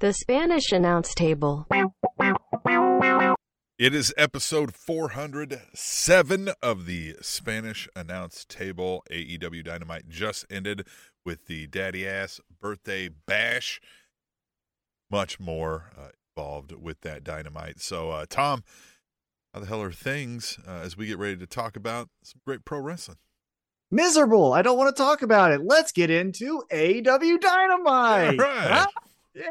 The Spanish announce table. It is episode 407 of the Spanish announce table. AEW Dynamite just ended with the Daddy Ass birthday bash. Much more uh, involved with that Dynamite. So, uh, Tom, how the hell are things uh, as we get ready to talk about some great pro wrestling? Miserable. I don't want to talk about it. Let's get into AEW Dynamite. All right. Yeah.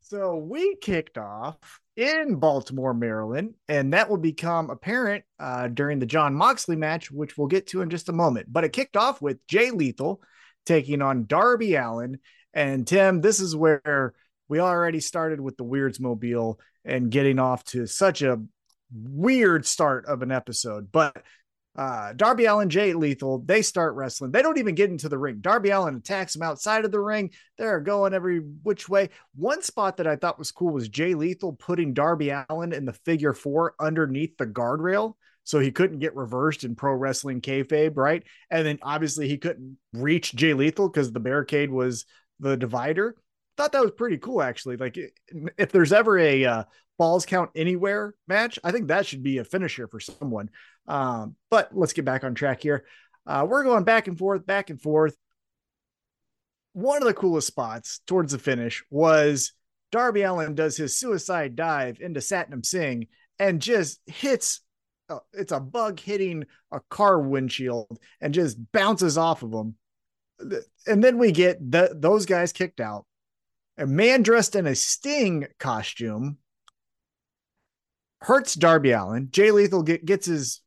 So we kicked off in Baltimore, Maryland, and that will become apparent uh, during the Jon Moxley match, which we'll get to in just a moment. But it kicked off with Jay Lethal taking on Darby Allin. And Tim, this is where we already started with the Weirds Mobile and getting off to such a weird start of an episode. But uh, Darby Allin, Jay Lethal, they start wrestling. They don't even get into the ring. Darby Allin attacks him outside of the ring. They're going every which way. One spot that I thought was cool was Jay Lethal putting Darby Allin in the figure four underneath the guardrail. So he couldn't get reversed in pro wrestling kayfabe, right? And then obviously he couldn't reach Jay Lethal because the barricade was the divider. Thought that was pretty cool, actually. Like if there's ever a uh, falls count anywhere match, I think that should be a finisher for someone. Um, but let's get back on track here. Uh, we're going back and forth, back and forth. One of the coolest spots towards the finish was Darby Allin does his suicide dive into Satnam Singh and just hits. Uh, it's a bug hitting a car windshield and just bounces off of him. And then we get the, those guys kicked out. A man dressed in a Sting costume hurts Darby Allin. Jay Lethal get, gets his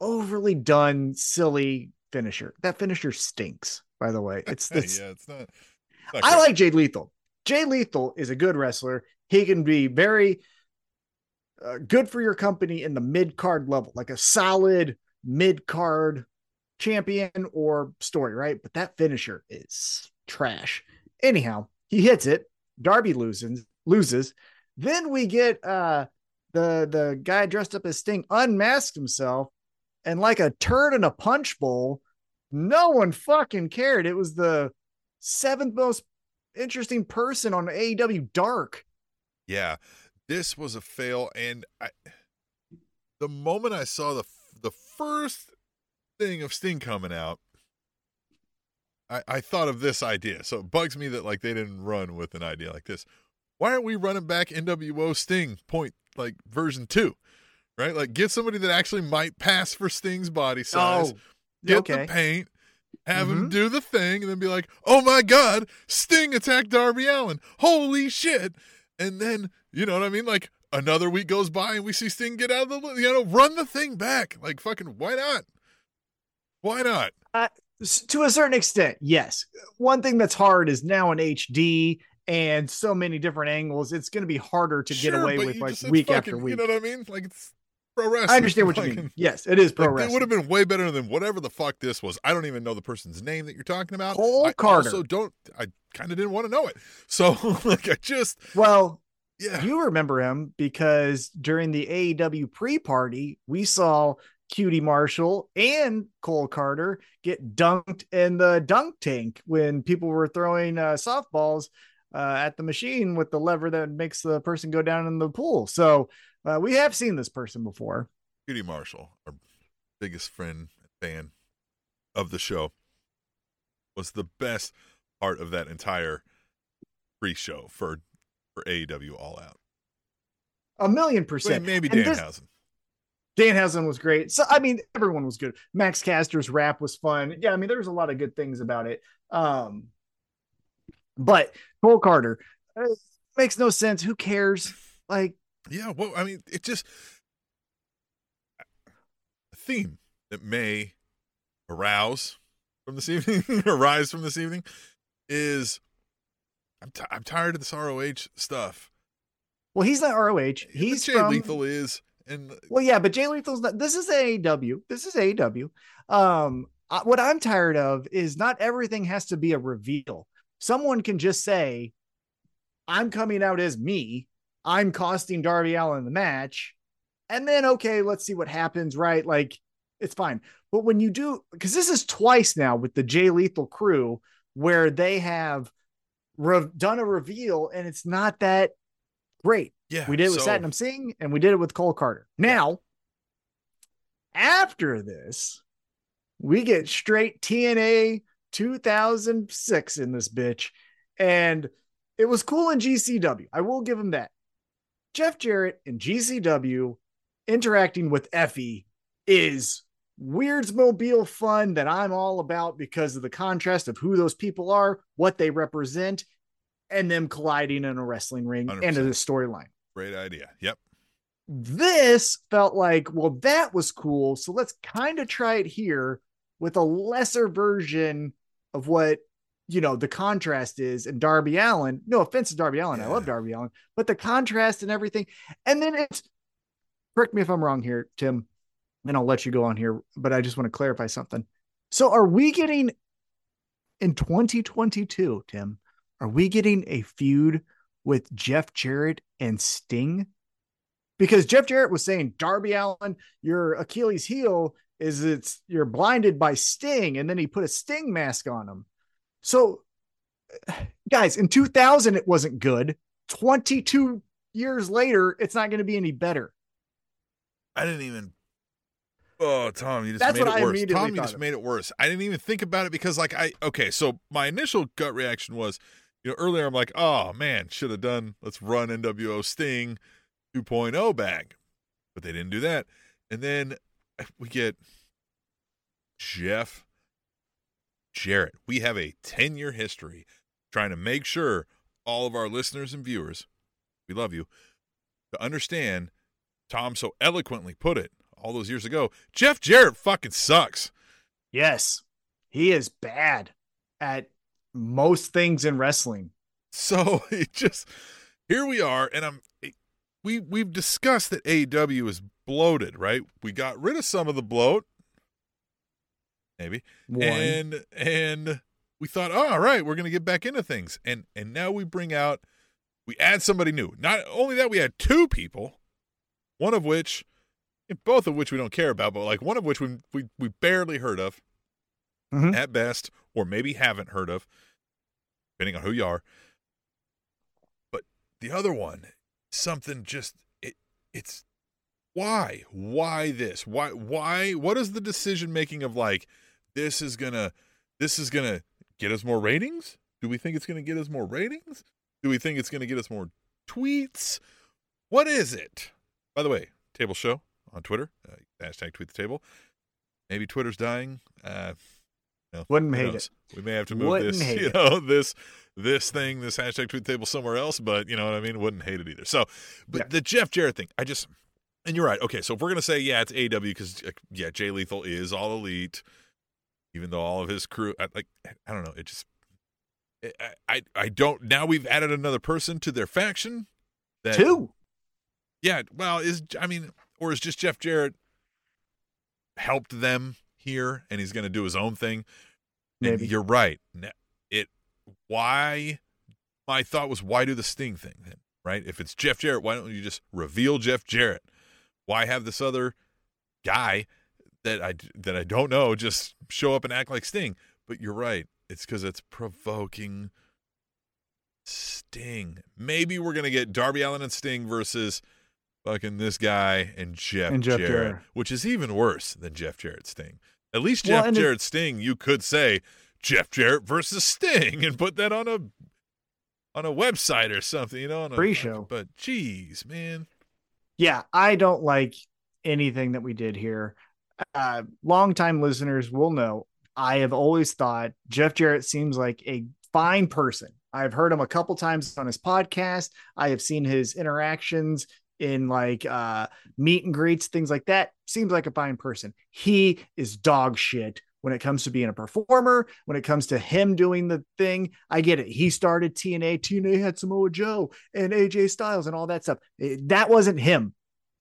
overly done, silly finisher. That finisher stinks, by the way. It's this. yeah, it's not. it's not I like Jay Lethal. Jay Lethal is a good wrestler. He can be very uh, good for your company in the mid card level, like a solid mid card champion or story, right? But that finisher is trash. Anyhow, he hits it. Darby loses. Loses. Then we get uh the the guy dressed up as Sting unmasked himself and like a turd in a punch bowl, no one fucking cared. It was the seventh most interesting person on AEW Dark. Yeah, this was a fail, and I, the moment I saw the the first thing of Sting coming out, I, I thought of this idea. So it bugs me that like they didn't run with an idea like this. Why aren't we running back NWO Sting point like version two? Right, like get somebody that actually might pass for Sting's body size. get okay. the paint, have him Mhm. do the thing, and then be like, "Oh my God, Sting attacked Darby Allin! Holy shit!" And then you know what I mean? Like another week goes by, and we see Sting get out of the you know run the thing back. Like fucking, why not? Why not? S- to a certain extent, yes. One thing that's hard is now in HD and so many different angles. It's going to be harder to get away with like week fucking- after week. You know what I mean? Like it's pro wrestling. I understand what you Fucking- mean. Yes, it is pro Like, it would have been way better than whatever the fuck this was. I don't even know the person's name that you're talking about. Cole I Carter. Also, don't I kind of didn't want to know it. So like, I just well, yeah. you remember him because during the AEW pre-party, we saw QT Marshall and Cole Carter get dunked in the dunk tank when people were throwing uh, softballs uh, at the machine with the lever that makes the person go down in the pool. So uh, we have seen this person before. Judy Marshall, our biggest friend and fan of the show, was the best part of that entire pre-show for for AEW All Out. A million Wait, percent. maybe And this- Danhausen. Danhausen was great. So I mean, everyone was good. Max Caster's rap was fun. Yeah, I mean, there was a lot of good things about it. Um, but Cole Carter uh, makes no sense. Who cares? Like, Yeah, well, I mean, it just a theme that may arouse from this evening, arise from this evening, is I'm t- I'm tired of this ROH stuff. well, he's not ROH. He's Jay from. Lethal is, and Well, yeah, but Jay Lethal's not. This is AEW. This is AEW. Um, I- what I'm tired of is not everything has to be a reveal. Someone can just say, "I'm coming out as me. I'm costing Darby Allin the match," and then okay, let's see what happens. Right? Like it's fine. But when you do, because this is twice now with the Jay Lethal crew, where they have re- done a reveal and it's not that great. Yeah. We did it with so- Satnam Singh and we did it with Cole Carter. Now, after this, we get straight TNA 2006 in this bitch. And it was cool in GCW. I will give him that. Jeff Jarrett and GCW interacting with Effie is Weird's Mobile fun that I'm all about because of the contrast of who those people are, what they represent, and them colliding in a wrestling ring and 100%. a storyline Great idea. Yep. this felt like, well, that was cool. So let's kind of try it here with a lesser version of what, you know, the contrast is. And Darby Allin, no offense to Darby Allin, I love Darby Allin, but the contrast and everything. And then it's, correct me if I'm wrong here, Tim, and I'll let you go on here, but I just want to clarify something. So are we getting in 2022, Tim, are we getting a feud with Jeff Jarrett and Sting? because Jeff Jarrett was saying Darby Allin, your Achilles heel is it's you're blinded by Sting, and then he put a Sting mask on him. So, guys, in 2000 it wasn't good. 22 years later, it's not going to be any better. I didn't even. Oh, Tom, you just That's made it worse. Tom, you just of. made it worse. I didn't even think about it because, like, I okay. So my initial gut reaction was, you know, earlier I'm like, oh man, should have done. Let's run NWO Sting 2.0 back, but they didn't do that. And then we get Jeff Jarrett. We have a 10 year history trying to make sure all of our listeners and viewers, we love you, to understand. Tom so eloquently put it all those years ago. Jeff Jarrett fucking sucks. Yes, he is bad at most things in wrestling. So it just here we are, and I'm eh, we we've discussed that AEW is bloated, right? We got rid of some of the bloat, maybe, One. and and we thought, oh, all right, we're gonna get back into things, and and now we bring out, we add somebody new. Not only that, we had two people, one of which, both of which we don't care about, but like one of which we we we barely heard of, Mhm. at best, or maybe haven't heard of, depending on who you are. But the other one, something just it it's why why this why why what is the decision making of like this is gonna this is gonna get us more ratings? Do we think it's gonna get us more ratings? Do we think it's gonna get us more tweets? What is it? By the way table show on twitter uh, hashtag tweet the table. Maybe twitter's dying uh you know, Wouldn't hate knows? we may have to move Wouldn't this you it. know this this thing this hashtag tweet table somewhere else but you know what i mean? Wouldn't hate it either. So but Yeah. the jeff jarrett thing i just and you're right. Okay, so if we're gonna say yeah, it's AW because yeah, Jay Lethal is all elite, even though all of his crew, I, like I don't know, it just eh, I, I I don't. Now we've added another person to their faction. That, Two. Yeah. Well, is I mean, or is just Jeff Jarrett helped them here, and he's gonna do his own thing? And Maybe. you're right. It why my thought was why do the Sting thing then? Right? If it's Jeff Jarrett, why don't you just reveal Jeff Jarrett? Why have this other guy that I that I don't know just show up and act like Sting? But you're right. It's because it's provoking Sting. Maybe we're gonna get Darby Allin and Sting versus fucking this guy and Jeff, And Jeff Jarrett, Jarrett. which is even worse than Jeff Jarrett Sting. At least Well, Jeff it- Jarrett Sting, you could say Jeff Jarrett versus Sting and put that on a on a website or something, you know, on a Pre-show. But geez, man, yeah, I don't like anything that we did here. Uh, longtime listeners will know I have always thought Jeff Jarrett seems like a fine person. I've heard him a couple times on his podcast. I have seen his interactions in like uh, meet and greets, things like that. Seems like a fine person. He is dog shit when it comes to being a performer, when it comes to him doing the thing. I get it. He started TNA. TNA had Samoa Joe and AJ Styles and all that stuff. It- that wasn't him.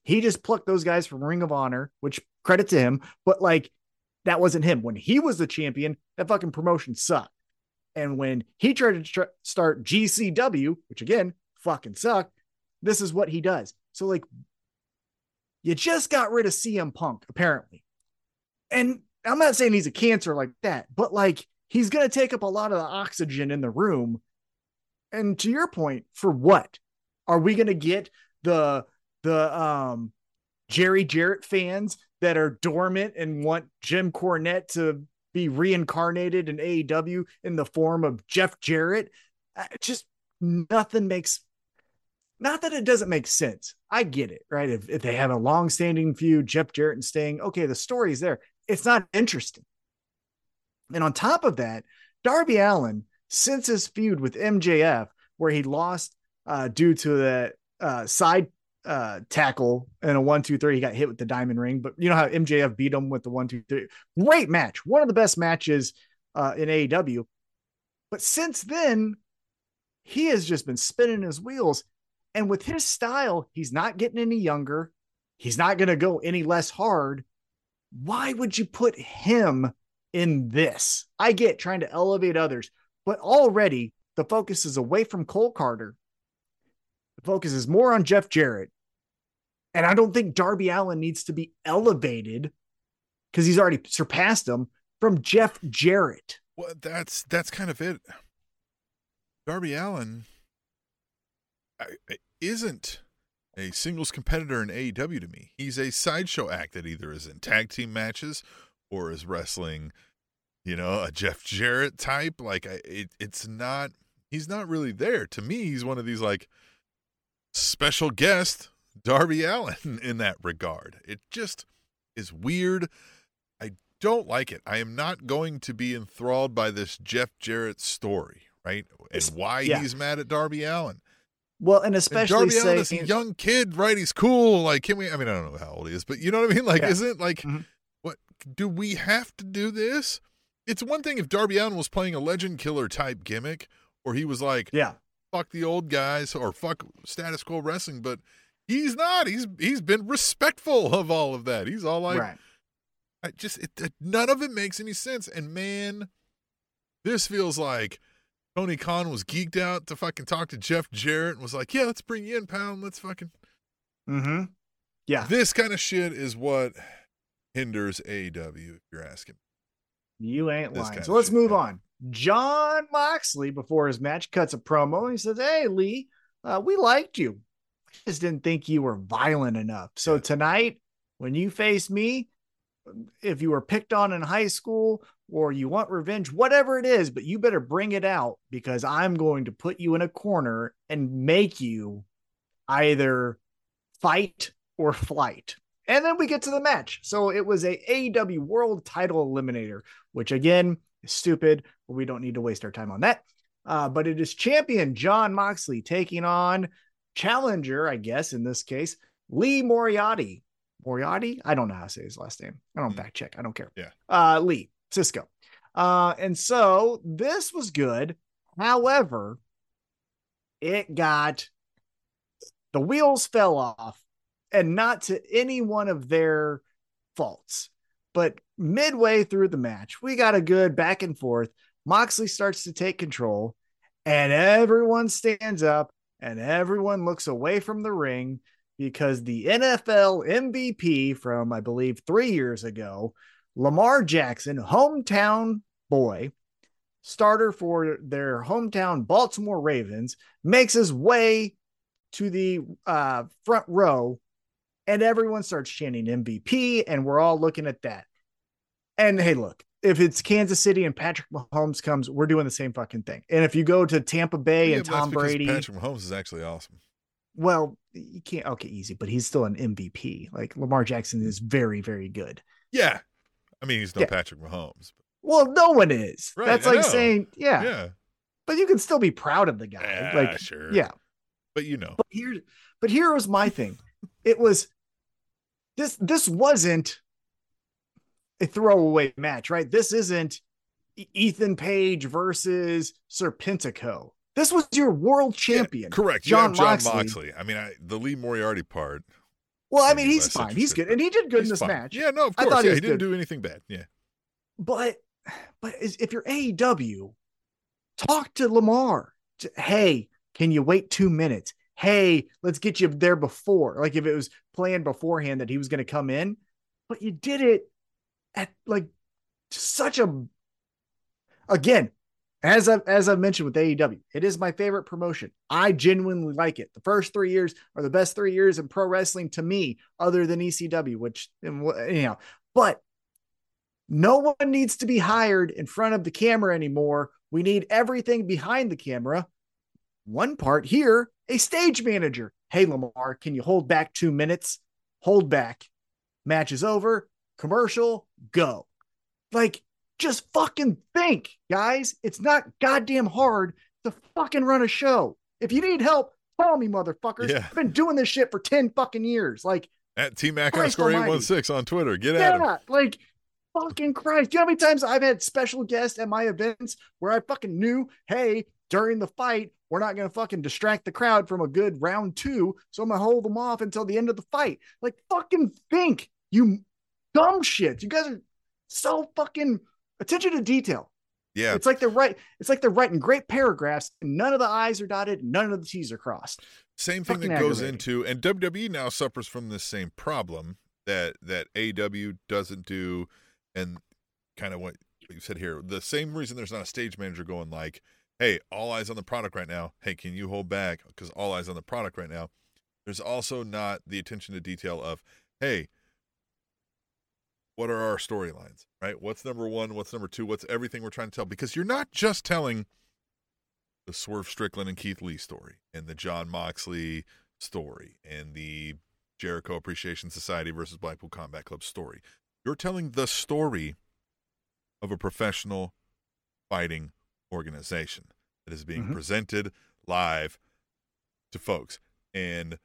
He just plucked those guys from Ring of Honor, which credit to him, but like that wasn't him. When he was the champion, that fucking promotion sucked. And when he tried to tr- start GCW, which again fucking sucked, this is what he does. So like, you just got rid of CM Punk apparently, and I'm not saying he's a cancer like that, but like he's gonna take up a lot of the oxygen in the room. And to your point, for what? Are we going to get the the um Jerry Jarrett fans that are dormant and want Jim Cornette to be reincarnated in AEW in the form of Jeff Jarrett? Uh, just nothing makes not that it doesn't make sense. I get it, right? If, if they have a long-standing feud, Jeff Jarrett and Sting, okay, the story's there. It's not interesting. And on top of that, Darby Allin, since his feud with MJF, where he lost uh, due to the uh, side uh, tackle in a one, two, three, he got hit with the diamond ring. But you know how MJF beat him with the one, two, three. Great match. One of the best matches uh, in AEW. But since then, he has just been spinning his wheels. And with his style, he's not getting any younger. He's not going to go any less hard. Why would you put him in this? I get trying to elevate others, but already the focus is away from Cole Carter. The focus is more on Jeff Jarrett. And I don't think Darby Allin needs to be elevated because he's already surpassed him from Jeff Jarrett. Well, that's that's kind of it. Darby Allin isn't a singles competitor in AEW to me. He's a sideshow act that either is in tag team matches or is wrestling, you know, a Jeff Jarrett type. Like it, it's not. He's not really there to me. He's one of these like special guest Darby Allin in that regard. It just is weird. I don't like it. I am not going to be enthralled by this Jeff Jarrett story, right? And why yeah. he's mad at Darby Allin. Well, and especially and Darby Allin is a young kid, right? He's cool. Like, can we? I mean, I don't know how old he is, but you know what I mean. Like, yeah. isn't like mm-hmm. what? Do we have to do this? It's one thing if Darby Allin was playing a legend killer type gimmick, or he was like, yeah, fuck the old guys, or fuck status quo wrestling, but he's not. He's he's been respectful of all of that. He's all like, right. I just it, it, none of it makes any sense. And man, this feels like Tony Khan was geeked out to fucking talk to Jeff Jarrett and was like, "Yeah, let's bring you in, pound. Let's fucking." Mm-hmm. Yeah. This kind of shit is what hinders AEW. If you're asking. You ain't this lying. So let's move yeah. on. Jon Moxley, before his match, cuts a promo. He says, "Hey, Lee, uh, we liked you. Just didn't think you were violent enough. So yeah. tonight, when you face me, if you were picked on in high school or you want revenge, whatever it is, but you better bring it out because I'm going to put you in a corner and make you either fight or flight. And then we get to the match. So it was a AEW World Title Eliminator, which again is stupid. but We don't need to waste our time on that. Uh, but it is champion Jon Moxley taking on challenger, I guess in this case, Lee Moriarty. Moriarty? I don't know how to say his last name. I don't mm. fact check. I don't care. Yeah. Uh, Lee Cisco. Uh, and so this was good. However, it got the wheels fell off, and not to any one of their faults. But midway through the match, we got a good back and forth. Moxley starts to take control, and everyone stands up and everyone looks away from the ring because the NFL MVP from, I believe, three years ago, Lamar Jackson, hometown boy, starter for their hometown Baltimore Ravens, makes his way to the uh, front row, and everyone starts chanting MVP, and we're all looking at that. And hey, look, if it's Kansas City and Patrick Mahomes comes, we're doing the same fucking thing. And if you go to Tampa Bay yeah, and Tom Brady, Patrick Mahomes is actually awesome. Well, you can't. Okay, easy, but he's still an MVP. Like Lamar Jackson is very, very good. Yeah, I mean he's no yeah. Patrick Mahomes. But... Well, no one is. Right, That's I like know. saying, yeah, yeah. But you can still be proud of the guy. Yeah, like, sure. Yeah, but you know. But here, but here was my thing. it was this. This wasn't a throwaway match, right? This isn't Ethan Page versus Serpentico. This was your world champion. Yeah, correct. Jon, Jon Moxley. Moxley. I mean, I, the Lee Moriarty part. Well, I mean, he's fine. He's good, and he did good in this fine. match. Yeah, no, of course. I thought yeah, he, he didn't good. do anything bad. Yeah, but but if you're AEW, talk to Lamar. Hey, can you wait two minutes? Hey, let's get you there before. Like if it was planned beforehand that he was going to come in, but you did it at like such a again as I as I've mentioned with AEW, it is my favorite promotion. I genuinely like it. The first three years are the best three years in pro wrestling to me, other than ECW, which you know. But no one needs to be hired in front of the camera anymore. We need everything behind the camera. One part here, a stage manager. Hey Lamar, can you hold back two minutes? Hold back. Match is over. Commercial. Go. Like just fucking think, guys. It's not goddamn hard to fucking run a show. If you need help, call me, motherfuckers. Yeah. I've been doing this shit for 10 fucking years. Like, At T Mac underscore almighty. 816 on Twitter. Get at him. like fucking Christ. Do you know how many times I've had special guests at my events where I fucking knew, hey, during the fight, we're not going to fucking distract the crowd from a good round two. So I'm going to hold them off until the end of the fight. Like, fucking think, you dumb shit. You guys are so fucking attention to detail. Yeah. It's like they're right. It's like they're writing great paragraphs, and none of the I's are dotted, none of the T's are crossed. Same thing Fucking that goes into, and WWE now suffers from the same problem that that AW doesn't do, and kind of what you said here. The same reason there's not a stage manager going like, "Hey, all eyes on the product right now. Hey, can you hold back? Because all eyes on the product right now." There's also not the attention to detail of, "Hey, what are our storylines? Right? What's number one? What's number two? What's everything we're trying to tell? Because you're not just telling." the Swerve Strickland and Keith Lee story, and the Jon Moxley story, and the Jericho Appreciation Society versus Blackpool Combat Club story. You're telling the story of a professional fighting organization that is being Mhm. presented live to folks. And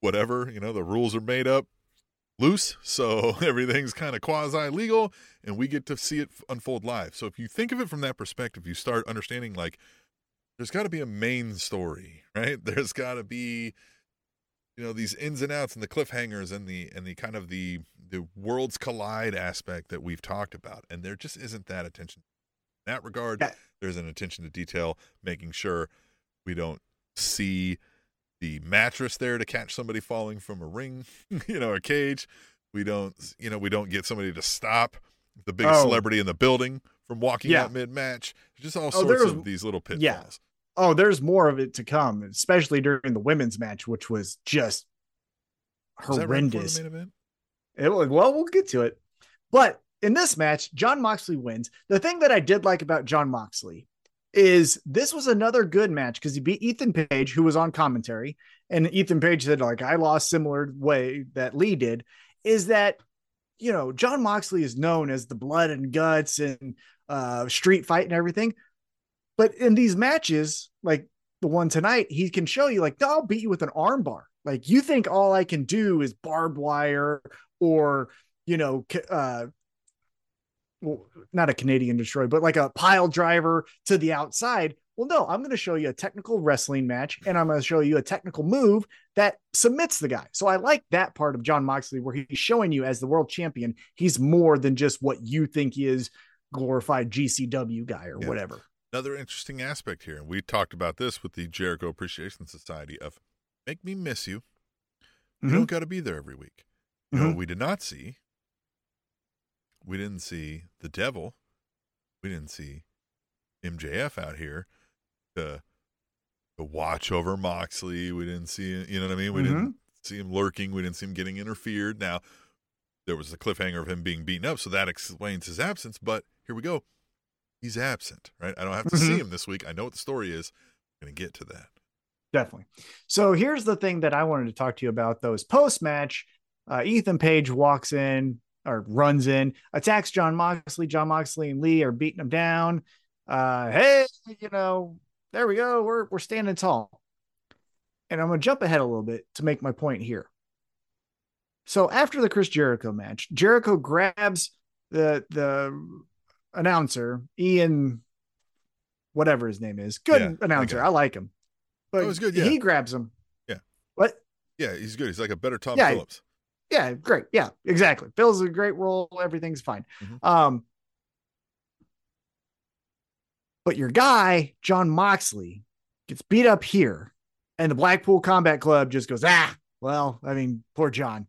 whatever, you know, the rules are made up loose, so everything's kind of quasi legal, and we get to see it unfold live. So if you think of it from that perspective, you start understanding like there's got to be a main story, right? There's got to be you know these ins and outs and the cliffhangers and the and the kind of the the worlds collide aspect that we've talked about, and there just isn't that attention. In that regard, there's an attention to detail, making sure we don't see the mattress there to catch somebody falling from a ring, you know, a cage. We don't, you know, we don't get somebody to stop the big Oh. celebrity in the building from walking Yeah. out mid match. Just all Oh, sorts of these little pitfalls. yeah. Oh, there's more of it to come, especially during the women's match, which was just Was right horrendous. main event? It was, well, we'll get to it. But in this match, Jon Moxley wins. The thing that I did like about Jon Moxley is this was another good match because he beat Ethan Page, who was on commentary, and Ethan Page said, like, I lost similar way that Lee did. Is that you know, Jon Moxley is known as the blood and guts and uh street fight and everything. But in these matches, like the one tonight, he can show you, like, "No, I'll beat you with an armbar. Like, you think all I can do is barbed wire or, you know, uh, well, not a Canadian destroyer, but like a pile driver to the outside. Well, no, I'm going to show you a technical wrestling match and I'm going to show you a technical move that submits the guy. So I like that part of Jon Moxley where he's showing you as the world champion, he's more than just what you think he is glorified GCW guy or Yeah. whatever. Another interesting aspect here, and we talked about this with the Jericho Appreciation Society of make me miss you. You Mhm. don't got to be there every week. You know, we did not see. We didn't see the devil. We didn't see MJF out here to to watch over Moxley. We didn't see, you know what I mean? We didn't see him lurking. We didn't see him getting interfered. Now, there was the cliffhanger of him being beaten up, so that explains his absence. But here we go. He's absent, right? I don't have to see Mhm. him this week. I know what the story is. I'm going to get to that. Definitely. So here's the thing that I wanted to talk to you about those post match. Uh, Ethan Page walks in or runs in, attacks Jon Moxley. Jon Moxley and Lee are beating him down. Uh, hey, you know, there we go. We're we're standing tall. And I'm gonna jump ahead a little bit to make my point here. So after the Chris Jericho match, Jericho grabs the the announcer, Ian, whatever his name is. Good Yeah, announcer. okay. I like him. But Oh, he's good, yeah. he grabs him. Yeah. What? Yeah, he's good. He's like a better Tom Yeah, Phillips. Yeah, great. Yeah, exactly. Phil's a great role. Everything's fine. Mhm. Um, but your guy, Jon Moxley, gets beat up here, and the Blackpool Combat Club just goes, ah, well, I mean, poor John.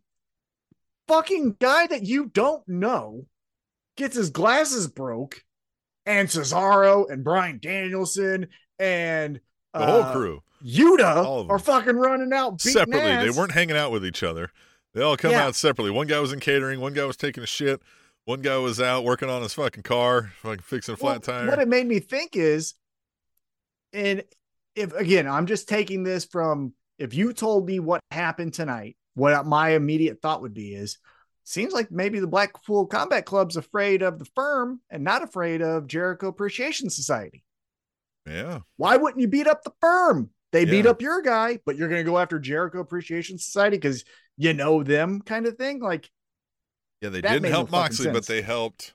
Fucking guy that you don't know gets his glasses broke and Cesaro and Bryan Danielson and The whole uh, crew Yuta All of them. are fucking running out separately. They weren't hanging out with each other. They all come Yeah. out separately. One guy was in catering. One guy was taking a shit. One guy was out working on his fucking car, fucking fixing a flat Well, tire. What it made me think is, and if again, I'm just taking this from if you told me what happened tonight, what my immediate thought would be is, seems like maybe the Blackpool Combat Club's afraid of the firm and not afraid of Jericho Appreciation Society. yeah, Why wouldn't you beat up the firm? They beat up your guy, but you're going to go after Jericho Appreciation Society because you know them, kind of thing. Like yeah. They didn't no help fucking Moxley, but they helped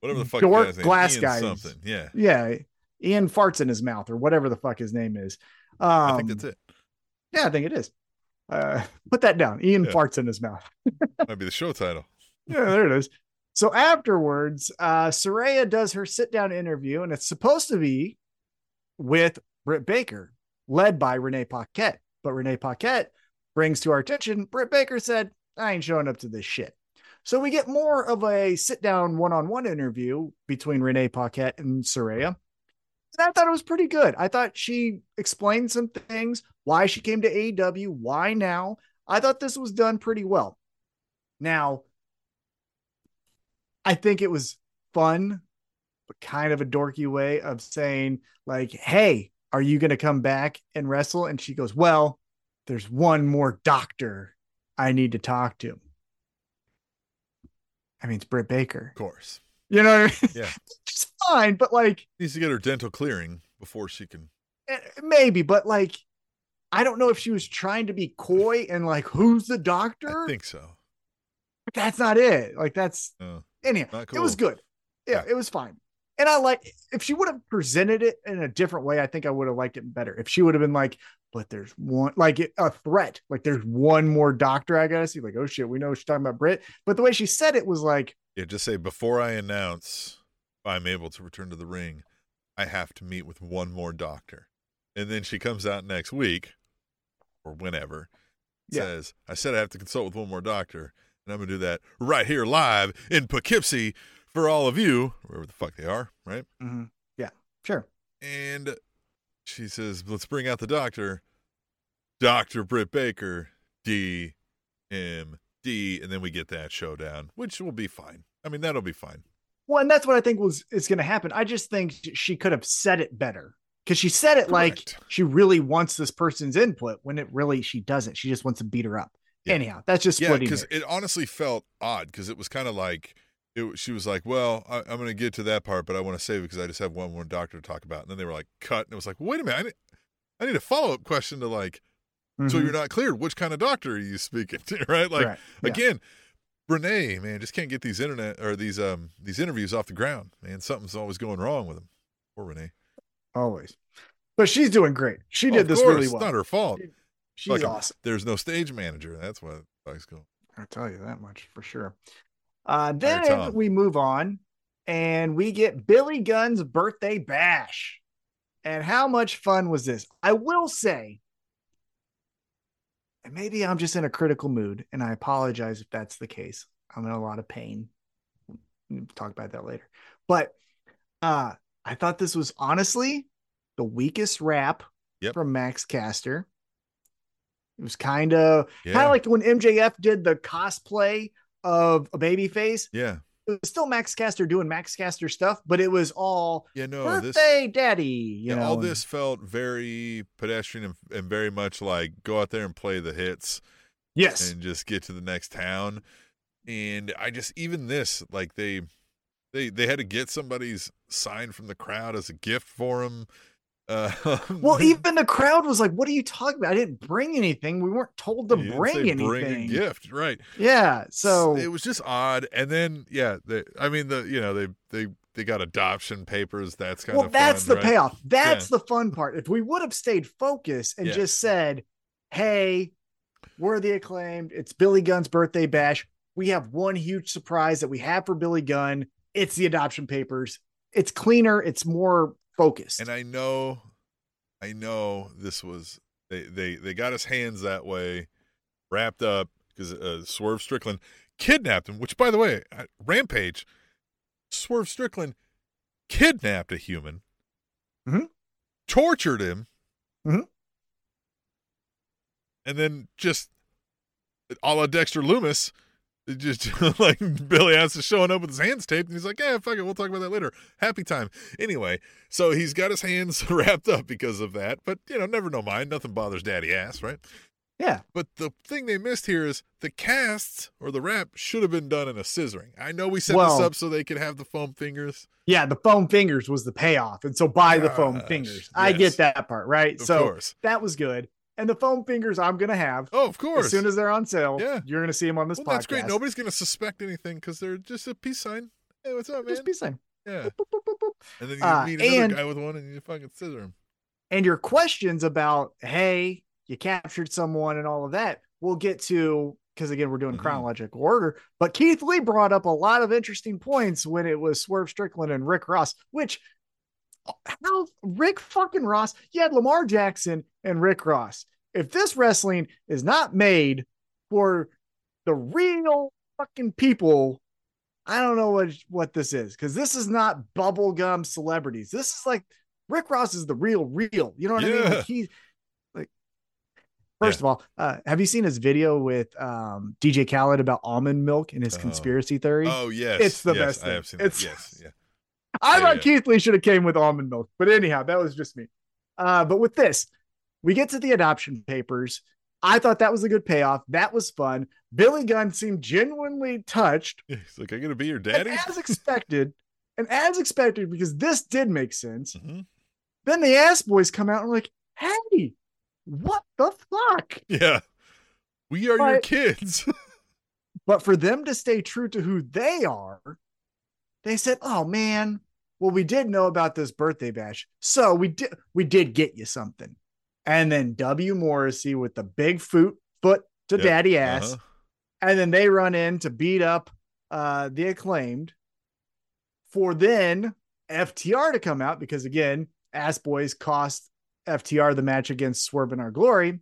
whatever the fuck Dork the guy's name, glass guys. something. Yeah, yeah, Ian farts in his mouth or whatever the fuck his name is. Um, I think that's it. Yeah, I think it is. Uh, put that down. Ian Yeah. farts in his mouth. Might be the show title. Yeah, there it is. So afterwards, uh, Saraya does her sit down interview, and it's supposed to be with Britt Baker, led by Renee Paquette. But Renee Paquette brings to our attention Britt Baker said, I ain't showing up to this shit. So we get more of a sit down one on one interview between Renee Paquette and Saraya. And I thought it was pretty good. I thought she explained some things, why she came to AEW, why now. I thought this was done pretty well. Now, I think it was fun, but kind of a dorky way of saying, like, hey, are you going to come back and wrestle? And she goes, well, there's one more doctor I need to talk to. I mean, it's Britt Baker. Of course, You know what I mean? Yeah. It's fine, but like, needs to get her dental clearing before she can. eh, maybe, but like, I don't know if she was trying to be coy and like, who's the doctor? I think so. But that's not it. Like, that's anyhow, Not it was good. Yeah, Yeah. it was fine. And I like if she would have presented it in a different way, I think I would have liked it better. If she would have been like, but there's one like a threat, like there's one more doctor I gotta see, like, oh shit, we know she's talking about Britt. But the way she said it was like, yeah. Just say before I announce I'm able to return to the ring, I have to meet with one more doctor, and then she comes out next week or whenever. Yeah. Says I said I have to consult with one more doctor, and I'm gonna do that right here live in Poughkeepsie for all of you, wherever the fuck they are, right? mhm, yeah, sure. And she says, let's bring out the doctor, Dr. Britt Baker, D M D, and then we get that showdown, which will be fine. I mean, that'll be fine. Well, and that's what I think was is gonna happen. I just think she could have said it better. Because she said it like she really wants this person's input when it really she doesn't. She just wants to beat her up. Yeah. Anyhow, that's just Yeah, because it honestly felt odd because it was kind of like it, she was like, "Well, I, I'm going to get to that part, but I want to save it because I just have one more doctor to talk about." And then they were like, "Cut," and it was like, "Wait a minute, I need, I need a follow up question to like, so Mhm. you're not cleared. Which kind of doctor are you speaking to, right? Like, Right, yeah. again, Renee, man, just can't get these internet or these um these interviews off the ground, man. Something's always going wrong with them. Poor Renee. always. But she's doing great. She Oh, did this course, really well. It's not her fault. She's Fucking- awesome. There's no stage manager. That's why things go. I'll tell you that much for sure. Uh, then we move on and we get Billy Gunn's birthday bash. And how much fun was this? I will say, and maybe I'm just in a critical mood, and I apologize if that's the case. I'm in a lot of pain. We'll talk about that later. But uh, I thought this was honestly the weakest rap Yep. from Max Caster. It was kind of Yeah. kind of like when MJF did the cosplay of a baby face. yeah. It was still Max Caster doing Max Caster stuff, but it was all Yeah. No. This. birthday daddy. You yeah, know, all this felt very pedestrian and, and very much like go out there and play the hits Yes. and just get to the next town. And I just even this like they they they had to get somebody's sign from the crowd as a gift for him. Uh, well, even the crowd was like, "What are you talking about? I didn't bring anything. We weren't told to bring anything." Bring a gift, right? Yeah. So it was just odd. And then yeah, they, I mean the you know they they they got adoption papers. That's kind well, of well, that's fun, the right? payoff. That's the fun part. If we would have stayed focused and Yes. just said, "Hey, we're the acclaimed. It's Billy Gunn's birthday bash. We have one huge surprise that we have for Billy Gunn. It's the adoption papers. It's cleaner. It's more focused." And I know, I know this was they they they got his hands that way, wrapped up because uh, Swerve Strickland kidnapped him. Which, by the way, Rampage, Swerve Strickland kidnapped a human, Mhm. tortured him, Mhm. and then just a la Dexter Lumis, just like Billy Ass is showing up with his hands taped, and he's like, "Yeah, fuck it, we'll talk about that later." Happy time. Anyway, so he's got his hands wrapped up because of that, but you know, never know mind. Nothing bothers Daddy Ass, right? Yeah. But the thing they missed here is the casts or the wrap should have been done in a scissoring. I know we set this up so they could have the foam fingers. Yeah, the foam fingers was the payoff. And so buy the foam fingers. I get that part, right? Of so course. that was good. And the foam fingers I'm to have Oh, of course. as soon as they're on sale. Yeah. You're to see them on this well, podcast. that's great. Nobody's to suspect anything because they're just a peace sign. Hey, what's up, man? Just be saying. yeah. Boop, boop, boop. And then you Uh, meet another and- guy with one and you fucking scissor him. And your questions about, hey, you captured someone and all of that, we'll get to because again, we're doing Mhm. chronological order. But Keith Lee brought up a lot of interesting points when it was Swerve Strickland and Rick Ross, which how Rick fucking Ross, you had Lamar Jackson and Rick Ross. If this wrestling is not made for the real fucking people, I don't know what what this is because this is not bubblegum celebrities. This is like Rick Ross is the real, real. You know what I mean? Yeah. Like he, like, first of all, uh, have you seen his video with um, DJ Khaled about almond milk and his Oh. conspiracy theory? Oh, yes. It's the yes, best I thing. have seen It's- that. Yes. Yeah. I thought. Keith Lee should have came with almond milk, but anyhow, that was just me. Uh, but with this, we get to the adoption papers. I thought that was a good payoff. That was fun. Billy Gunn seemed genuinely touched, He's like, I got to be your and daddy? as expected, and as expected because this did make sense. Mhm. Then the ass boys come out and like, "Hey, what the fuck?" Yeah. We are your kids. But for them to stay true to who they are, they said, "Oh man, well we did know about this birthday bash, so we did we did get you something." And then W Morrissey with the big foot foot to Yep, daddy ass, Uh-huh. and then they run in to beat up uh the acclaimed. For then FTR to come out because again, ass boys cost FTR the match against Swerve in Our Glory.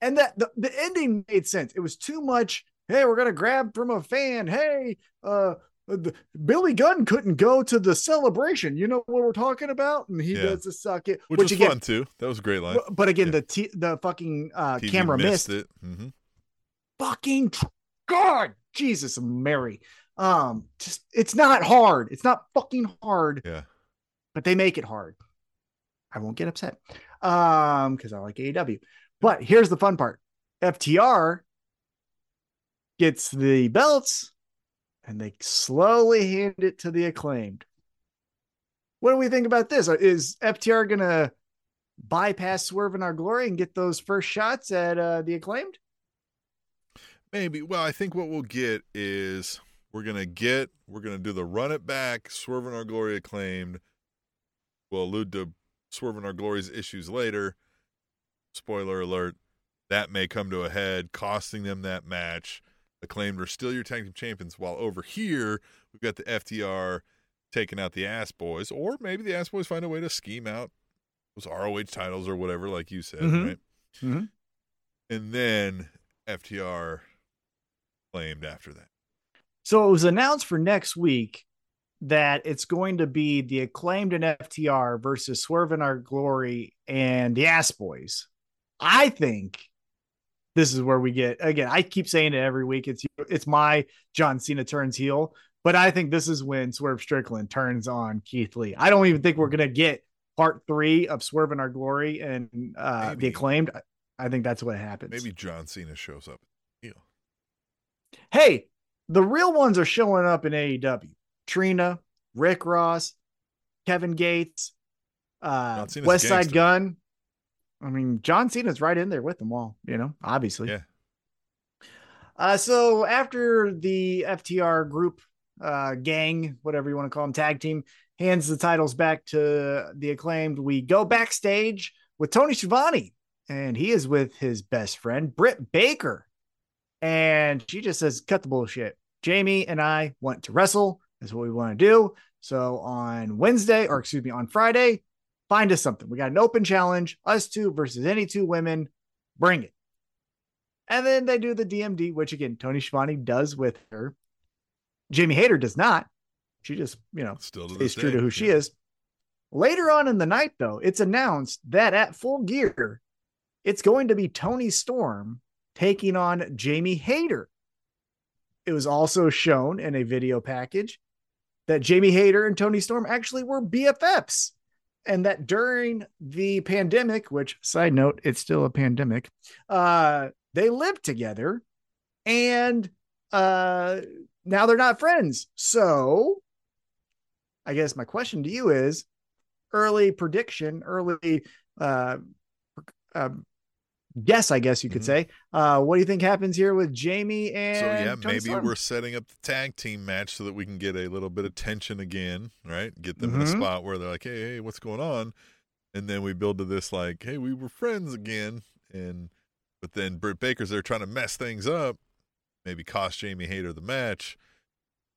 And that the, the ending made sense. It was too much. Hey, we're gonna grab from a fan. Hey, uh, Billy Gunn couldn't go to the celebration. You know what we're talking about? And he Yeah. does the suck it, Which, which, was again, fun, too. That was a great line. but, again, Yeah. the t- the fucking uh, TV camera missed. it. hmm Fucking tr- God, Jesus, Mary. Um, just it's not hard. It's not fucking hard. Yeah. but they make it hard. I won't get upset. Um, because I like AEW. But here's the fun part. FTR gets the belts and they slowly hand it to the acclaimed. What do we think about this? Is FTR gonna bypass Swerve in our glory and get those first shots at uh, the acclaimed? Maybe. Well, I think what we'll get is we're gonna get we're gonna do the run it back, swerving our glory acclaimed. We'll allude to swerving our glory's issues later. Spoiler alert: that may come to a head, costing them that match. Acclaimed are still your tag team champions, while over here we've got the FTR taking out the Ass Boys, or maybe the Ass Boys find a way to scheme out those ROH titles or whatever, like you said, Mhm. right? Mhm. And then FTR claimed after that. So it was announced for next week that it's going to be the acclaimed and FTR versus Swerve in Our Glory and the Ass Boys. I think this is where we get again. I keep saying it every week. It's it's my John Cena turns heel, but I think this is when Swerve Strickland turns on Keith Lee. I don't even think we're gonna get part three of Swerve in Our Glory and uh, the acclaimed. I think that's what happens. Maybe John Cena shows up. Heel. hey, the real ones are showing up in AEW. Trina, Rick Ross, Kevin Gates, uh, West Side. Gun. I mean, John Cena's right in there with them all, you know, obviously. Yeah. Uh, so after the FTR group, uh, gang, whatever you want to call them, tag team, hands the titles back to the acclaimed, we go backstage with Tony Schiavone, and he is with his best friend, Britt Baker. And she just says, cut the bullshit. Jamie and I want to wrestle. That's what we want to do. So on Wednesday, or excuse me, on Friday, find us something. We got an open challenge, us two versus any two women. Bring it. And then they do the DMD, which again, Tony Schiavone does with her. Jamie Hayter does not. She just, you know, Still to stays true to who she is. Later on in the night, though, it's announced that at full gear, it's going to be Toni Storm taking on Jamie Hayter. It was also shown in a video package that Jamie Hayter and Toni Storm actually were BFFs. And that during the pandemic, which side note, it's still a pandemic, uh, they lived together and uh now they're not friends. So I guess my question to you is early prediction, early uh, uh guess, I guess you could Mhm. say. Uh what do you think happens here with Jamie and So yeah, Tony maybe Storm? we're setting up the tag team match so that we can get a little bit of tension again, right? Get them in a Mhm. spot where they're like, "Hey, hey, what's going on?" And then we build to this like, "Hey, we were friends again." And but then Britt Baker's there trying to mess things up, maybe cost Jamie Hayter the match.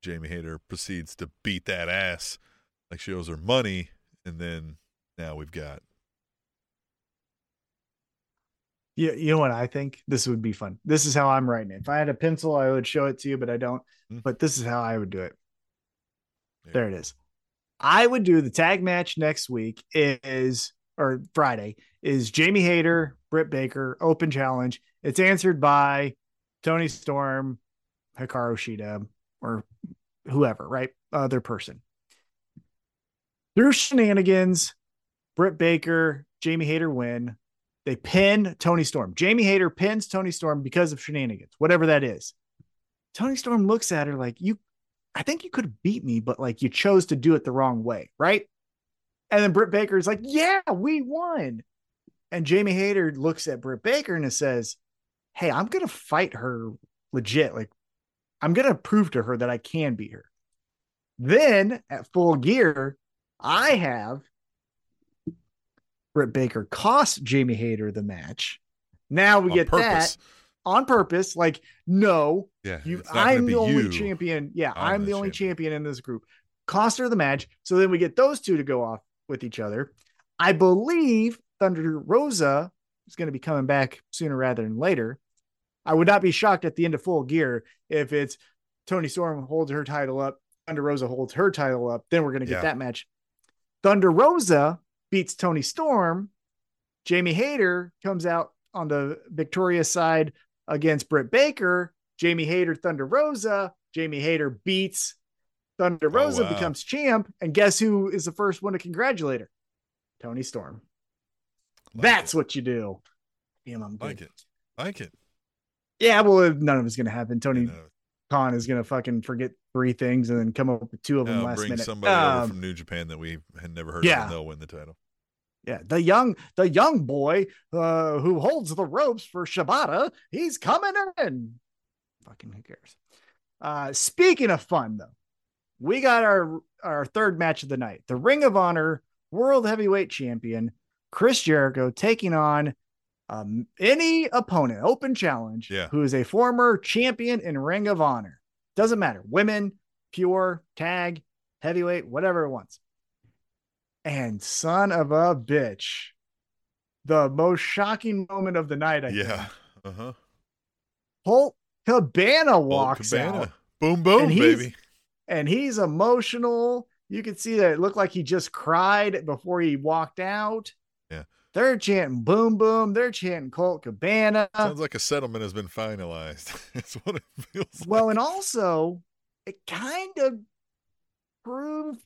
Jamie Hayter proceeds to beat that ass like she owes her money, and then now we've got You, you know what I think? This would be fun. This is how I'm writing it. If I had a pencil, I would show it to you, but I don't. Hmm. But this is how I would do it. Yeah. There it is. I would do the tag match next week is or Friday is Jamie Hayter, Britt Baker, open challenge. It's answered by Toni Storm, Hikaru Shida, or whoever, right? Other person. Through shenanigans, Britt Baker, Jamie Hayter win. They pin Toni Storm. Jamie Hayter pins Toni Storm because of shenanigans, whatever that is. Toni Storm looks at her like, You, I think you could have beat me, but like you chose to do it the wrong way, right? And then Britt Baker is like, Yeah, we won. And Jamie Hayter looks at Britt Baker and it says, Hey, I'm going to fight her legit. Like, I'm going to prove to her that I can beat her. Then at full gear, I have Britt Baker cost Jamie Hayter the match. Now we on get purpose. that on purpose. Like, no, Yeah, you, it's not gonna I'm the only champion. Yeah, I'm I'm, the the only champion. champion in this group. Cost her the match. So then we get those two to go off with each other. I believe Thunder Rosa is going to be coming back sooner rather than later. I would not be shocked at the end of full gear if it's Toni Storm holds her title up, Thunder Rosa holds her title up. Then we're going to get Yeah. that match. Thunder Rosa beats Toni Storm. Jamie Hayter comes out on the victorious side against Britt Baker. Jamie Hayter, Thunder Rosa. Jamie Hayter beats Thunder Oh, Rosa, wow. becomes champ. And guess who is the first one to congratulate her? Toni Storm. Like That's it. what you do. Damn, I'm good. like it, like it. Yeah, well, none of it's going to happen. Tony You know, Khan is going to fucking forget three things and then come up with two of them now last bring minute. somebody over Um, from New Japan that we had never heard yeah. of. and They'll win the title. Yeah, the young the young boy uh, who holds the ropes for Shibata, he's coming in. Fucking who cares? Uh, speaking of fun, though, we got our our third match of the night: the Ring of Honor World Heavyweight Champion Chris Jericho taking on um, any opponent, open challenge, Yeah. who is a former champion in Ring of Honor. Doesn't matter, women, pure, tag, heavyweight, whatever it wants. And son of a bitch, the most shocking moment of the night. I Yeah. think. Uh huh. Colt Cabana walks out Boom, boom, And baby. and he's emotional. You can see that it looked like he just cried before he walked out. Yeah. They're chanting boom, boom. They're chanting Colt Cabana. Sounds like a settlement has been finalized. That's what it feels Well, like. and also it kind of proved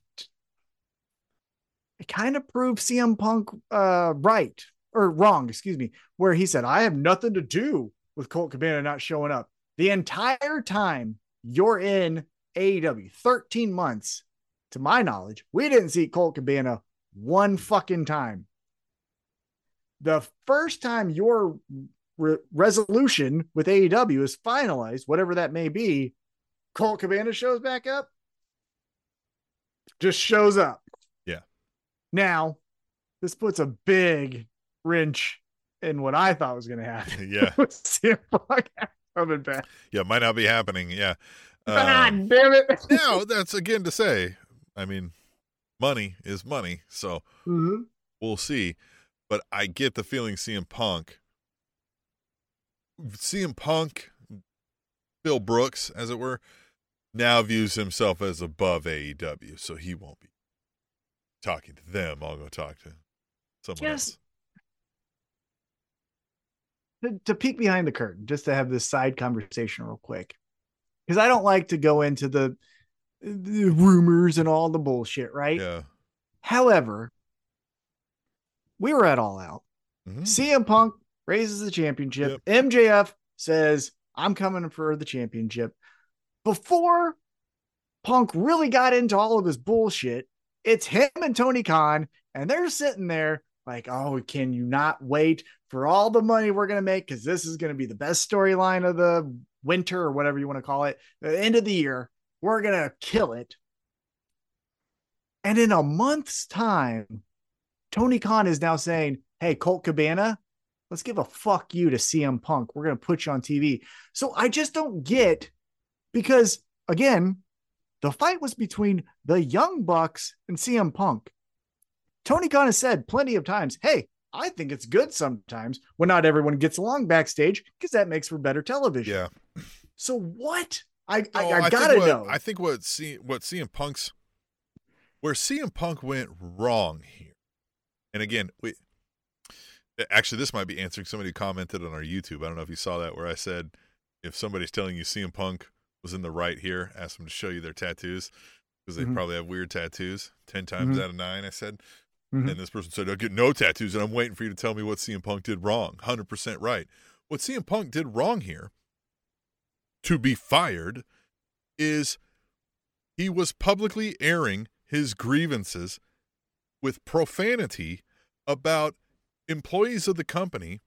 it kind of proved CM Punk uh right or wrong, excuse me, where he said, I have nothing to do with Colt Cabana not showing up. The entire time you're in AEW, 13 months, to my knowledge, we didn't see Colt Cabana one fucking time. The first time your re- resolution with AEW is finalized, whatever that may be, Colt Cabana shows back up. Just shows up. Now, this puts a big wrench in what I thought was going to happen. yeah. CM Punk coming back. Yeah. Might not be happening. Yeah. Um, God damn it. now, that's again to say, I mean, money is money. So Mhm. we'll see. But I get the feeling CM Punk, CM Punk, Phil Brooks, as it were, now views himself as above AEW, so he won't be talking to them. I'll go talk to someone Yes. else. to, to peek behind the curtain, just to have this side conversation real quick, because I don't like to go into the, the rumors and all the bullshit, right? Yeah. However, we were at All Out. Mhm. CM Punk raises the championship. MJF says, I'm coming for the championship. Before Punk really got into all of his bullshit, it's him and Tony Khan, and they're sitting there like, oh, can you not wait for all the money we're going to make? Because this is going to be the best storyline of the winter or whatever you want to call it, the end of the year. We're going to kill it. And in a month's time, Tony Khan is now saying, Hey, Colt Cabana, let's give a fuck you to CM Punk. We're going to put you on TV. So I just don't get because, again, the fight was between the Young Bucks and CM Punk. Tony Khan has said plenty of times, Hey, I think it's good sometimes when not everyone gets along backstage because that makes for better television. Yeah. So what? I, I, Oh, I gotta what- know. I think what C, what CM Punk's where CM Punk went wrong here, and again, we actually this might be answering somebody who commented on our YouTube. I don't know if you saw that where I said if somebody's telling you CM Punk was in the right here, asked them to show you their tattoos because they Mhm. probably have weird tattoos. Ten times Mhm. out of nine, I said. Mhm. And this person said, I get no tattoos, and I'm waiting for you to tell me what CM Punk did wrong. 100% right. What CM Punk did wrong here, to be fired, is he was publicly airing his grievances with profanity about employees of the company